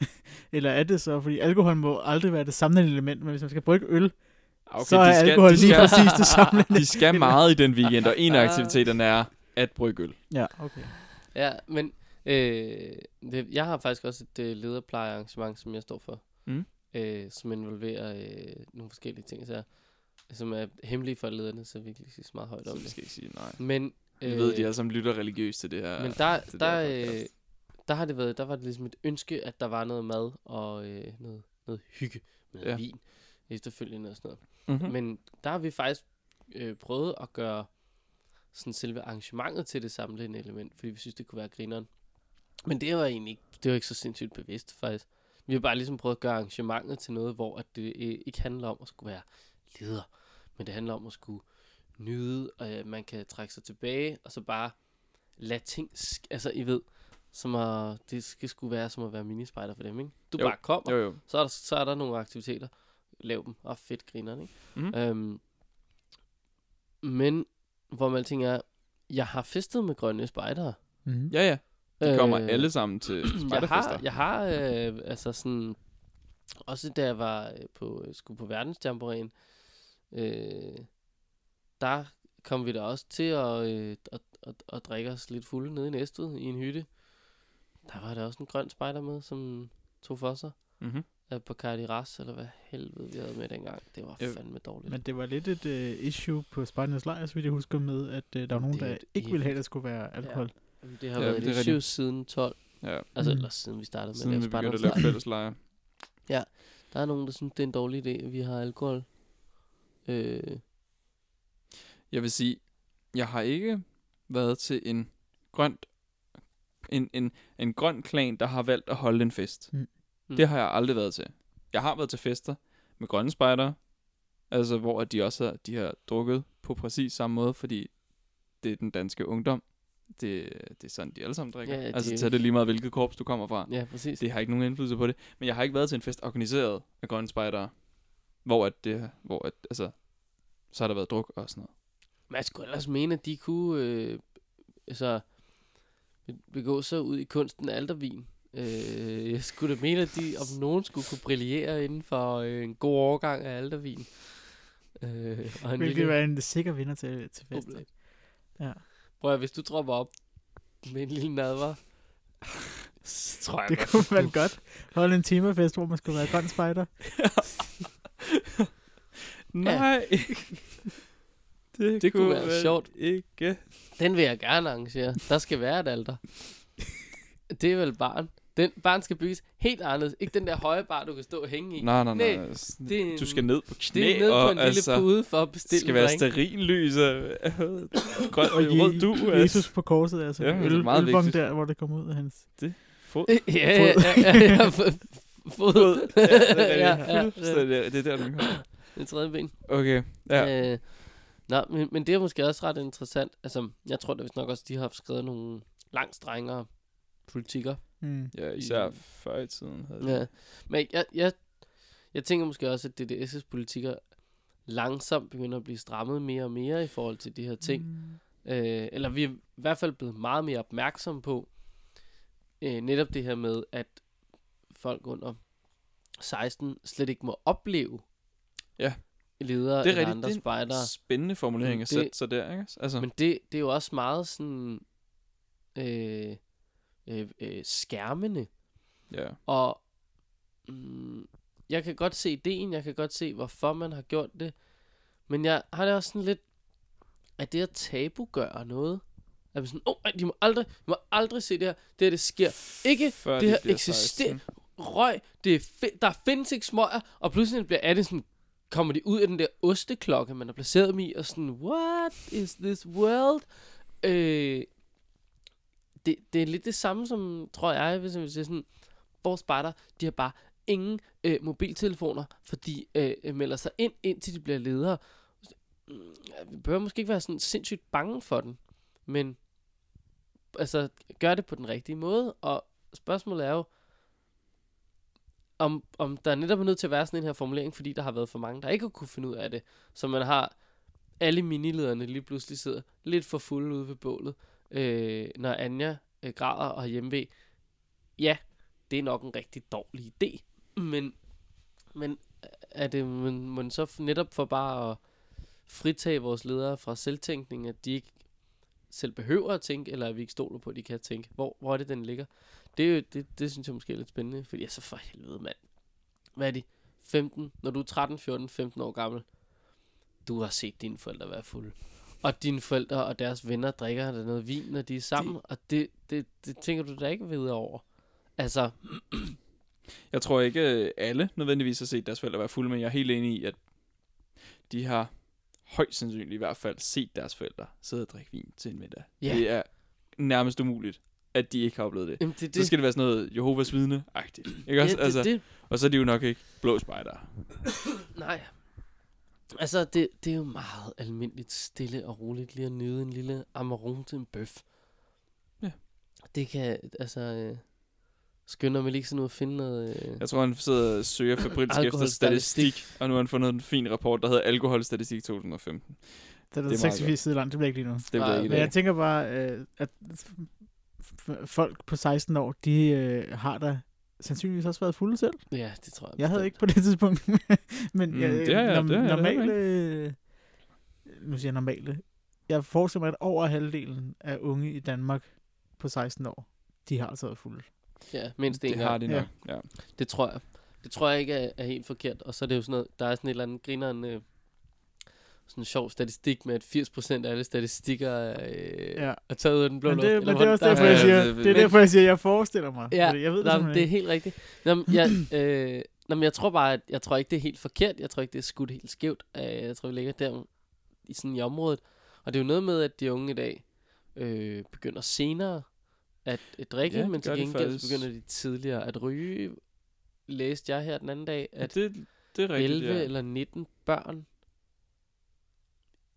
eller er det så, fordi alkohol må aldrig være det samlende element, men hvis man skal brygge øl, okay, så er de skal, alkohol de lige skal, præcis det samlende de skal meget i den weekend, og en af aktiviteterne er at brygge øl. Ja, okay. Ja, men øh, det, jeg har faktisk også et øh, lederplejearrangement, som jeg står for. Mm. Øh, som involverer øh, nogle forskellige ting, så, som er hemmelige for lederne, så vi ikke lige sige så meget højt Så om det det. skal ikke sige nej. Men, Jeg ved, de alle sammen lytter religiøst til det her. men der, der, her øh, der har det været, der var det ligesom et ønske, at der var noget mad og øh, noget, noget hygge med ja. vin efterfølgende og sådan noget. Mhm. Mm. Men der har vi faktisk øh, prøvet at gøre sådan selve arrangementet til det samlende element, fordi vi synes, det kunne være grineren. Men det var egentlig ikke, det var ikke så sindssygt bevidst, faktisk. Vi har bare ligesom prøvet at gøre arrangementet til noget, hvor at det øh, ikke handler om at skulle være leder, men det handler om at skulle nyde, og øh, man kan trække sig tilbage, og så bare lade ting, sk- altså I ved, som at, det skal skulle være som at være minispejder for dem, ikke? Du Jo, bare kommer, Jo, jo. så er, der, så er der nogle aktiviteter. Lav dem. Og fedt griner, ikke? Mhm. Øhm, men, hvor man tænker, jeg har festet med grønne spejdere. Mm-hmm. Ja, ja. De kommer Øh, alle sammen til jeg spejderfester. har, jeg har øh, altså sådan, også da jeg var øh, på, skulle på verdensjamboreen, øh, der kom vi da også til at, øh, at, at, at drikke os lidt fulde nede i Næstved i en hytte. Der var der også en grøn spejder med, som tog for sig Mm-hmm. Øh, på Cardi Ras, eller hvad helvede vi havde med dengang. Det var Jo. fandme dårligt. Men det var lidt et uh, issue på Spejdernes Lejr, så vidt jeg husker med, at uh, der var nogen, er der et ikke ville have, at der skulle være alkohol. Jamen, det har Ja, ja, været det et issue siden 12. Ja. Altså, Mm. eller siden vi startede med Siden at vi lave begyndte at lave fælles lejre. Der er nogen, der synes, det er en dårlig idé, at vi har alkohol. Øh, Jeg vil sige, jeg har ikke været til en grønt en, en, en grøn klan, der har valgt at holde en fest. Mm. Mm. Det har jeg aldrig været til. Jeg har været til fester med grønne spejdere, altså hvor de også har, de har drukket på præcis samme måde, fordi det er den danske ungdom. Det, det er sådan, de alle sammen drikker. Ja, Ja, de altså jo tag det lige meget, hvilket korps du kommer fra. ja, præcis. Det har ikke nogen indflydelse på det. Men jeg har ikke været til en fest organiseret af grønne spejdere, hvor at det, hvor at, altså, så har der været druk og sådan noget. Man skulle ellers mene, at de kunne øh, altså, be- begå sig ud i kunsten aldervin. Øh, jeg skulle da mene, at de om nogen skulle kunne brillere inden for øh, en god overgang af aldervin. Øh, og en Hvilket lille var en sikker vinder til, til fest. Ja. Prøv at, hvis du dropper op med en lille nadvar, så tror jeg Det godt, kunne man godt holde en temafest, hvor man skulle være grøn spejder. Nej. det, Det kunne kunne være sjovt. Ikke. Den vil jeg gerne arrangere. Der skal være et alter. Det er vel barn. Den barn skal bygges helt anderledes. Ikke den der høje bar, du kan stå og hænge i. Nej, nej, nej. Nej, det er en- du skal ned på knæ, Det er nede på og en lille altså, pude for at det bestille skal være sterillys og grøn Og rød du. Jesus på korset, altså Ja, det er øl, meget ølbong vigtigt. der, hvor det kom ud af hans... Fod. Ja, ja, ja, ja, ja, fod. Fod. Ja, det er Ja, ja, Fuldstændig. Det er der, den kommer. Det tredje ben. Okay, ja. Ja. Øh, nå, men, men det er måske også ret interessant. Altså, jeg tror da vist nok også, de har skrevet nogle langt strengere politikker. Mm. Ja, især I- før i tiden. Havde de. Ja. Men jeg, jeg, jeg tænker måske også, at DDS' politikker langsomt begynder at blive strammet mere og mere i forhold til de her ting. Mm. Øh, eller vi er i hvert fald blevet meget mere opmærksomme på øh, netop det her med, at folk under 16 slet ikke må opleve Ja. ledere Det er eller rigtigt. andre Det er spejdere. en spændende formulering at det- sætte sig der, ikke? Altså, Men det, det er jo også meget sådan øh, øh, øh, skærmende. ja. Og mm, jeg kan godt se ideen, jeg kan godt se, hvorfor man har gjort det. Men jeg har det også sådan lidt, at det at tabugøre noget, at man sådan, åh, oh, de må aldrig, de må aldrig se det her, det her, det sker ikke, Før det de her eksisterer, 16. røg, det er fi- der findes ikke smøger, og pludselig bliver er det sådan, kommer de ud af den der osteklokke, man har placeret dem i, og sådan, what is this world? Øh, det, det er lidt det samme som, tror jeg, hvis jeg siger sådan, vores spejder, de har bare ingen øh, mobiltelefoner, for de øh, øh, melder sig ind, indtil de bliver ledere. Mm, vi bør måske ikke være sådan sindssygt bange for den, men altså, gør det på den rigtige måde, og spørgsmålet er jo, om, om der netop er nødt til at være sådan en her formulering, fordi der har været for mange, der ikke har kunne finde ud af det. Så man har alle minilederne lige pludselig sidder lidt for fulde ude ved bålet, øh, når Anja øh, græder og har hjemme Ja, det er nok en rigtig dårlig idé, men, men øh, er det men, men så netop for bare at fritage vores ledere fra selvtænkning, at de ikke selv behøver at tænke, eller at vi ikke stoler på, at de kan tænke. Hvor, hvor er det, den ligger? Det, er jo, det, det synes jeg måske er lidt spændende, fordi så for helvede, mand. Hvad er de? 15? Når du er 13, 14, 15 år gammel, du har set dine forældre være fulde. Og dine forældre og deres venner drikker der noget vin, når de er sammen, det, og det, det, det tænker du da ikke videre over. Altså, Jeg tror ikke, øh, alle nødvendigvis har set deres forældre være fulde, men jeg er helt enig i, at de har højst sandsynligt i hvert fald set deres forældre sidde og drikke vin til en middag. Ja. Det er nærmest umuligt, at de ikke har oplevet det. jamen det, Så skal det være sådan noget Jehovas vidne-agtigt. Ikke også? ja, altså, det, det, Og så er de jo nok ikke blå spejdere. nej. Altså, det, det er jo meget almindeligt stille og roligt lige at nyde en lille amaron til en bøf. Ja. Det kan, altså... Øh, skynder mig lige sådan ud at finde noget... Øh, Jeg tror, han sidder og søger fabrilsk efter statistik, og nu har han fundet en fin rapport, der hedder Alkoholstatistik 2015. Det er, Det er det meget 86 sider langt, det bliver ikke lige nu. Det bliver Nej, ikke Men jeg tænker bare, øh, at folk på 16 år, de øh, har da sandsynligvis også været fulde selv. ja, det tror jeg. Jeg havde bestemt. ikke på det tidspunkt. Men Mm, jeg, det jeg- norm- det heller normale... Nu siger jeg normale. Jeg forestiller mig, at over halvdelen af unge i Danmark på 16 år, de har altså været fulde. Ja, mindst en Det gang. har de Ja. nok, ja. Det tror jeg. Det tror jeg ikke er, er helt forkert. Og så er det jo sådan noget, der er sådan et eller andet grineren, øh, sådan en sjov statistik med, at 80% af alle statistikker er, øh, Ja. er taget ud af den blå Men luft. det, eller men det er også derfor, der- jeg siger, Ja, det- det er derfor, jeg siger, jeg forestiller mig. Ja, Fordi jeg ved det, simpelthen det er helt rigtigt. Nå, jeg, øh, nå, men jeg tror bare, at jeg tror ikke, det er helt forkert. Jeg tror ikke, det er skudt helt skævt. Øh, jeg tror, vi ligger der i sådan i området. Og det er jo noget med, at de unge i dag øh, begynder senere at, at drikke, Ja, ja, men til gengæld begynder de tidligere at ryge. Læste jeg her den anden dag, ja at det, det er rigtigt, 11 ja. eller 19 børn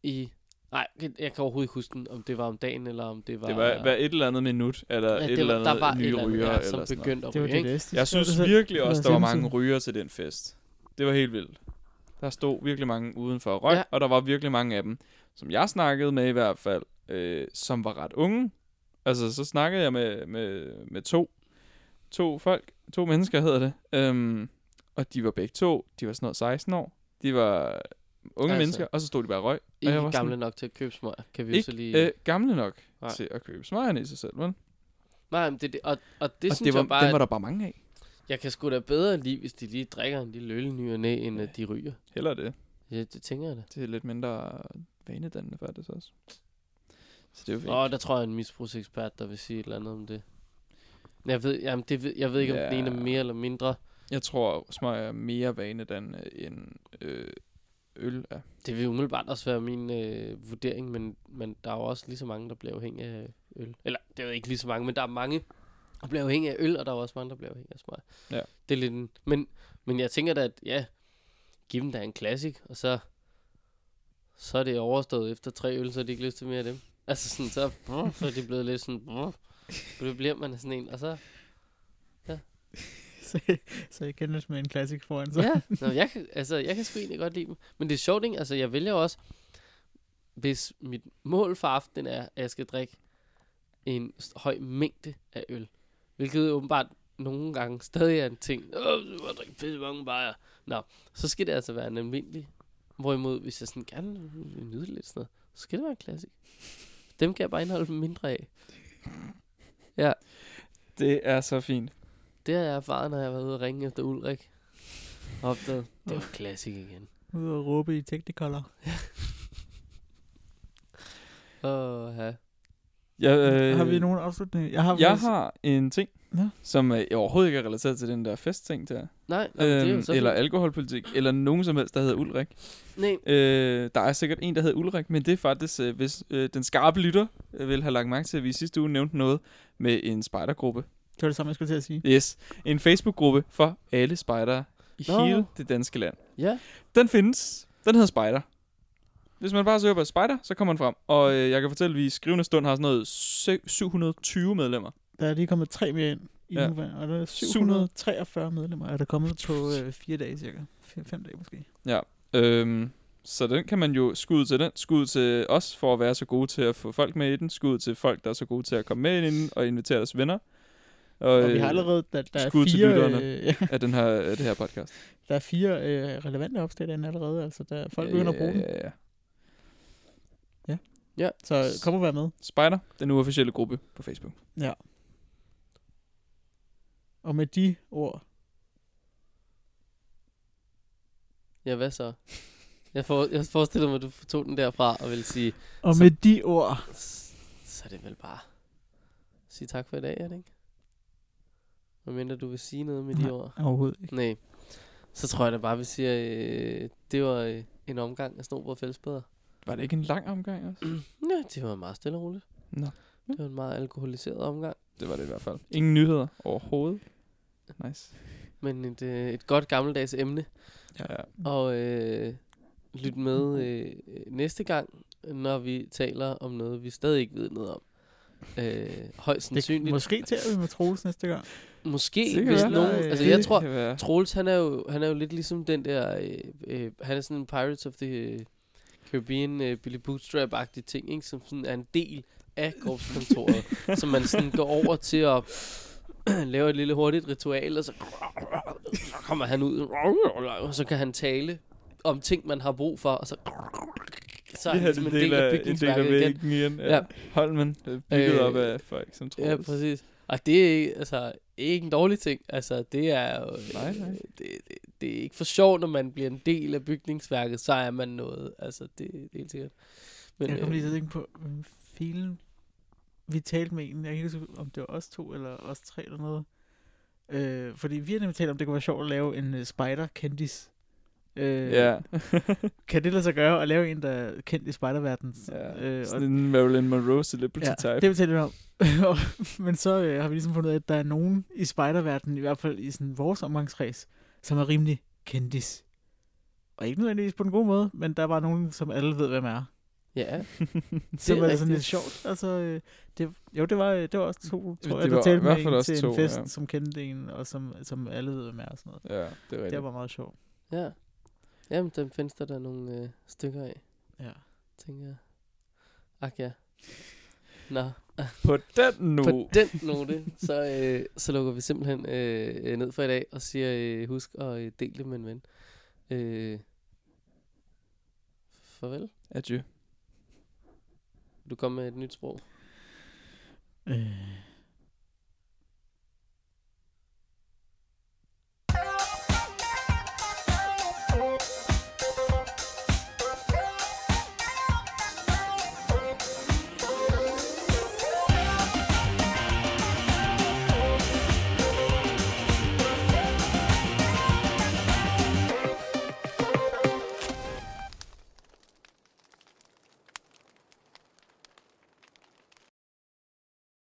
i... Nej, jeg kan overhovedet ikke huske, den, om det var om dagen, eller om det var... Det var, var et eller andet minut, eller ja, et eller var, andet der var et nye eller andet, ryger, ja, eller som sådan noget. begyndte at Det var ryge, ikke? det, de Jeg synes virkelig også, der var mange ryger til den fest. Det var helt vildt. Der stod virkelig mange udenfor røg, ja. og der var virkelig mange af dem, som jeg snakkede med i hvert fald, øh, som var ret unge. Altså, så snakkede jeg med, med, med to, to folk, to mennesker hedder det, øhm, og de var begge to, de var sådan noget 16 år. De var unge Altså, mennesker, og så stod de bare og røg. Og Ikke jeg var gamle sådan, nok til at købe smøger, kan vi jo så ikke lige... øh, gamle nok Nej. Til at købe smøgerne i sig selv, vel? Nej, men det, det, og, og det og synes det var, jeg bare, dem var der bare mange af. jeg kan sgu da bedre lide, hvis de lige drikker en lille øl ny og næ, end at de ryger. Heller det. Ja, det tænker jeg da. Det er lidt mindre vanedannende faktisk også. Så det er jo. Og der tror jeg, en misbrugsekspert, der vil sige et eller andet om det. Jeg ved, jamen, det ved, jeg ved ikke, om den ene er Ja. mere eller mindre. Jeg tror, smøg er mere vanedannende end øh, øl er. Det vil umiddelbart også være min øh, vurdering, men, men der er jo også lige så mange, der bliver afhængige af øl. Eller, det er jo ikke lige så mange, men der er mange, der bliver afhængige af øl, og der er også mange, der bliver afhængige af smøg. Ja. Det er lidt en, men, men jeg tænker da, at ja, giv dem da en classic, og så, så er det overstået efter tre øl, så har de ikke lyst til mere af dem. Altså sådan, så, så er de blevet lidt sådan, Så det bliver man sådan en, og så... så, så jeg kendes med en klassik foran sig. Ja, Nå, jeg, kan, altså, jeg kan sgu egentlig godt lide dem. Men det er sjovt, ikke? Altså, jeg vælger også, hvis mit mål for aftenen er, at jeg skal drikke en høj mængde af øl, hvilket åbenbart nogle gange stadig er en ting. Åh, du har drikket pisse mange bajer. Nå, så skal det altså være en almindelig. Hvorimod, hvis jeg sådan gerne vil nyde lidt sådan noget, så skal det være en klassik. Dem kan jeg bare indeholde mindre af. Det er så fint. Det har jeg erfaret, når jeg har været ude og ringe efter Ulrik. Opdaget. Det var klassik igen. Ude og råbe i Technicolor. Åh, ja. Jeg, øh, har vi nogen afslutning? Jeg har, Jeg faktisk- har en ting, Nå. som øh, overhovedet ikke er relateret til den der festting der. Nej, nå, det er jo Øhm, så eller fint. alkoholpolitik, eller nogen som helst, der hedder Ulrik. Nej, Øh, der er sikkert en, der hedder Ulrik, men det er faktisk, øh, hvis øh, den skarpe lytter øh, vil have lagt mærke til, at vi sidste uge nævnte noget med en spejdergruppe. Det var det samme, jeg skulle til at sige. Yes, en Facebook-gruppe for alle spejdere i Nå. hele det danske land. ja. Den findes. Den hedder Spider. Hvis man bare søger på Spider, så kommer den frem. Og øh, jeg kan fortælle, at vi i skrivende stund har sådan noget sø- 720 medlemmer. Der er lige kommet tre mere ind. I Ja. ja. nu, og der er 743 medlemmer, er der kommet på øh, fire dage cirka. Fem, fem dage måske. Øhm, så den kan man jo skud til den. Skud til os for at være så gode til at få folk med i den. Skud til folk, der er så gode til at komme med i den og invitere deres venner. Og, Og vi har øh, allerede, der, der er skud til fire, lytterne. øh, ja, af, den her, af det her podcast. der er fire øh, relevante opslag derinde allerede. Altså, der, folk begynder at bruge den. Ja, ja. Så kom og vær med. Spider, den uofficielle gruppe på Facebook. Ja. Og med de ord, Ja, hvad så? Jeg, for, jeg forestiller mig, at du tog den derfra og vil sige, og Så- med de ord, "S- så er det vel bare sige tak for i dag, er det ikke? Hvad mindre du vil sige noget med de Nej. ord? overhovedet ikke. Nej. Så tror jeg da bare, vi siger, øh, det var øh, en omgang af Snobrød Fællesbæder. Var det ikke en lang omgang også? Ja, det var meget stille og roligt. Nå. Det var en meget alkoholiseret omgang. Det var det i hvert fald. Ingen nyheder overhovedet. Nice. Men et, øh, et godt gammeldags emne. Ja. Og øh, lyt med øh, næste gang, når vi taler om noget, vi stadig ikke ved noget om. Øh, højst Det, sandsynligt. måske taler vi med Troels næste gang. Måske, Det hvis være. nogen... Altså, jeg tror. Troels, han er jo, han er jo lidt ligesom den der... Øh, øh, han er sådan en Pirates of the Caribbean, øh, Billy Bootstrap-agtig ting, ikke? Som sådan er en del af korpskontoret. som man sådan går over til at lave et lille hurtigt ritual, og så, så kommer han ud, og så kan han tale om ting, man har brug for, og så, så er det ligesom en del af, en del af igen. igen. Ja. Holmen er bygget Øh, op af folk, som tror. Ja, præcis. Og det er altså, ikke en dårlig ting. Altså, det er jo... Nej, nej. øh, Det, det, det er ikke for sjovt, når man bliver en del af bygningsværket, så er man noget. Altså, det, det er helt sikkert. Men, Jeg kom lige til øh, at tænke på, filen vi talte med en, jeg kan ikke huske, om det var os to eller os tre eller noget. Øh, fordi vi har nemlig talt om, det kunne være sjovt at lave en uh, spider-kendis. Øh, Ja. Kan det lade sig gøre at lave en, der er kendt i spiderverdenen? ja. Øh, og, Sådan en Marilyn Monroe celebrity ja, type. det vi talte om. Men så øh, har vi ligesom fundet ud af, at der er nogen i spiderverdenen, i hvert fald i sådan vores omgangskreds, som er rimelig kendis. Og ikke nødvendigvis på den gode måde, men der er bare nogen, som alle ved, hvem er. ja, Som er, rigtigt. sådan lidt sjovt. Altså, øh, det, jo, det var, det var også to, tror Det jeg, var i talte med en til to, en fest, ja. som kendte en, og som, som alle ved, hvem er og sådan noget. Ja, det er Det rigtigt. var meget sjovt. ja. Jamen, dem findes der da nogle øh, stykker af, Ja. tænker jeg. Ak ja. Nå, På den nu. på den note, så, øh, så lukker vi simpelthen øh, ned for i dag, og siger, øh, husk at øh, dele det med en ven. Øh, farvel. Adieu. Du kom med et nyt sprog. Øh,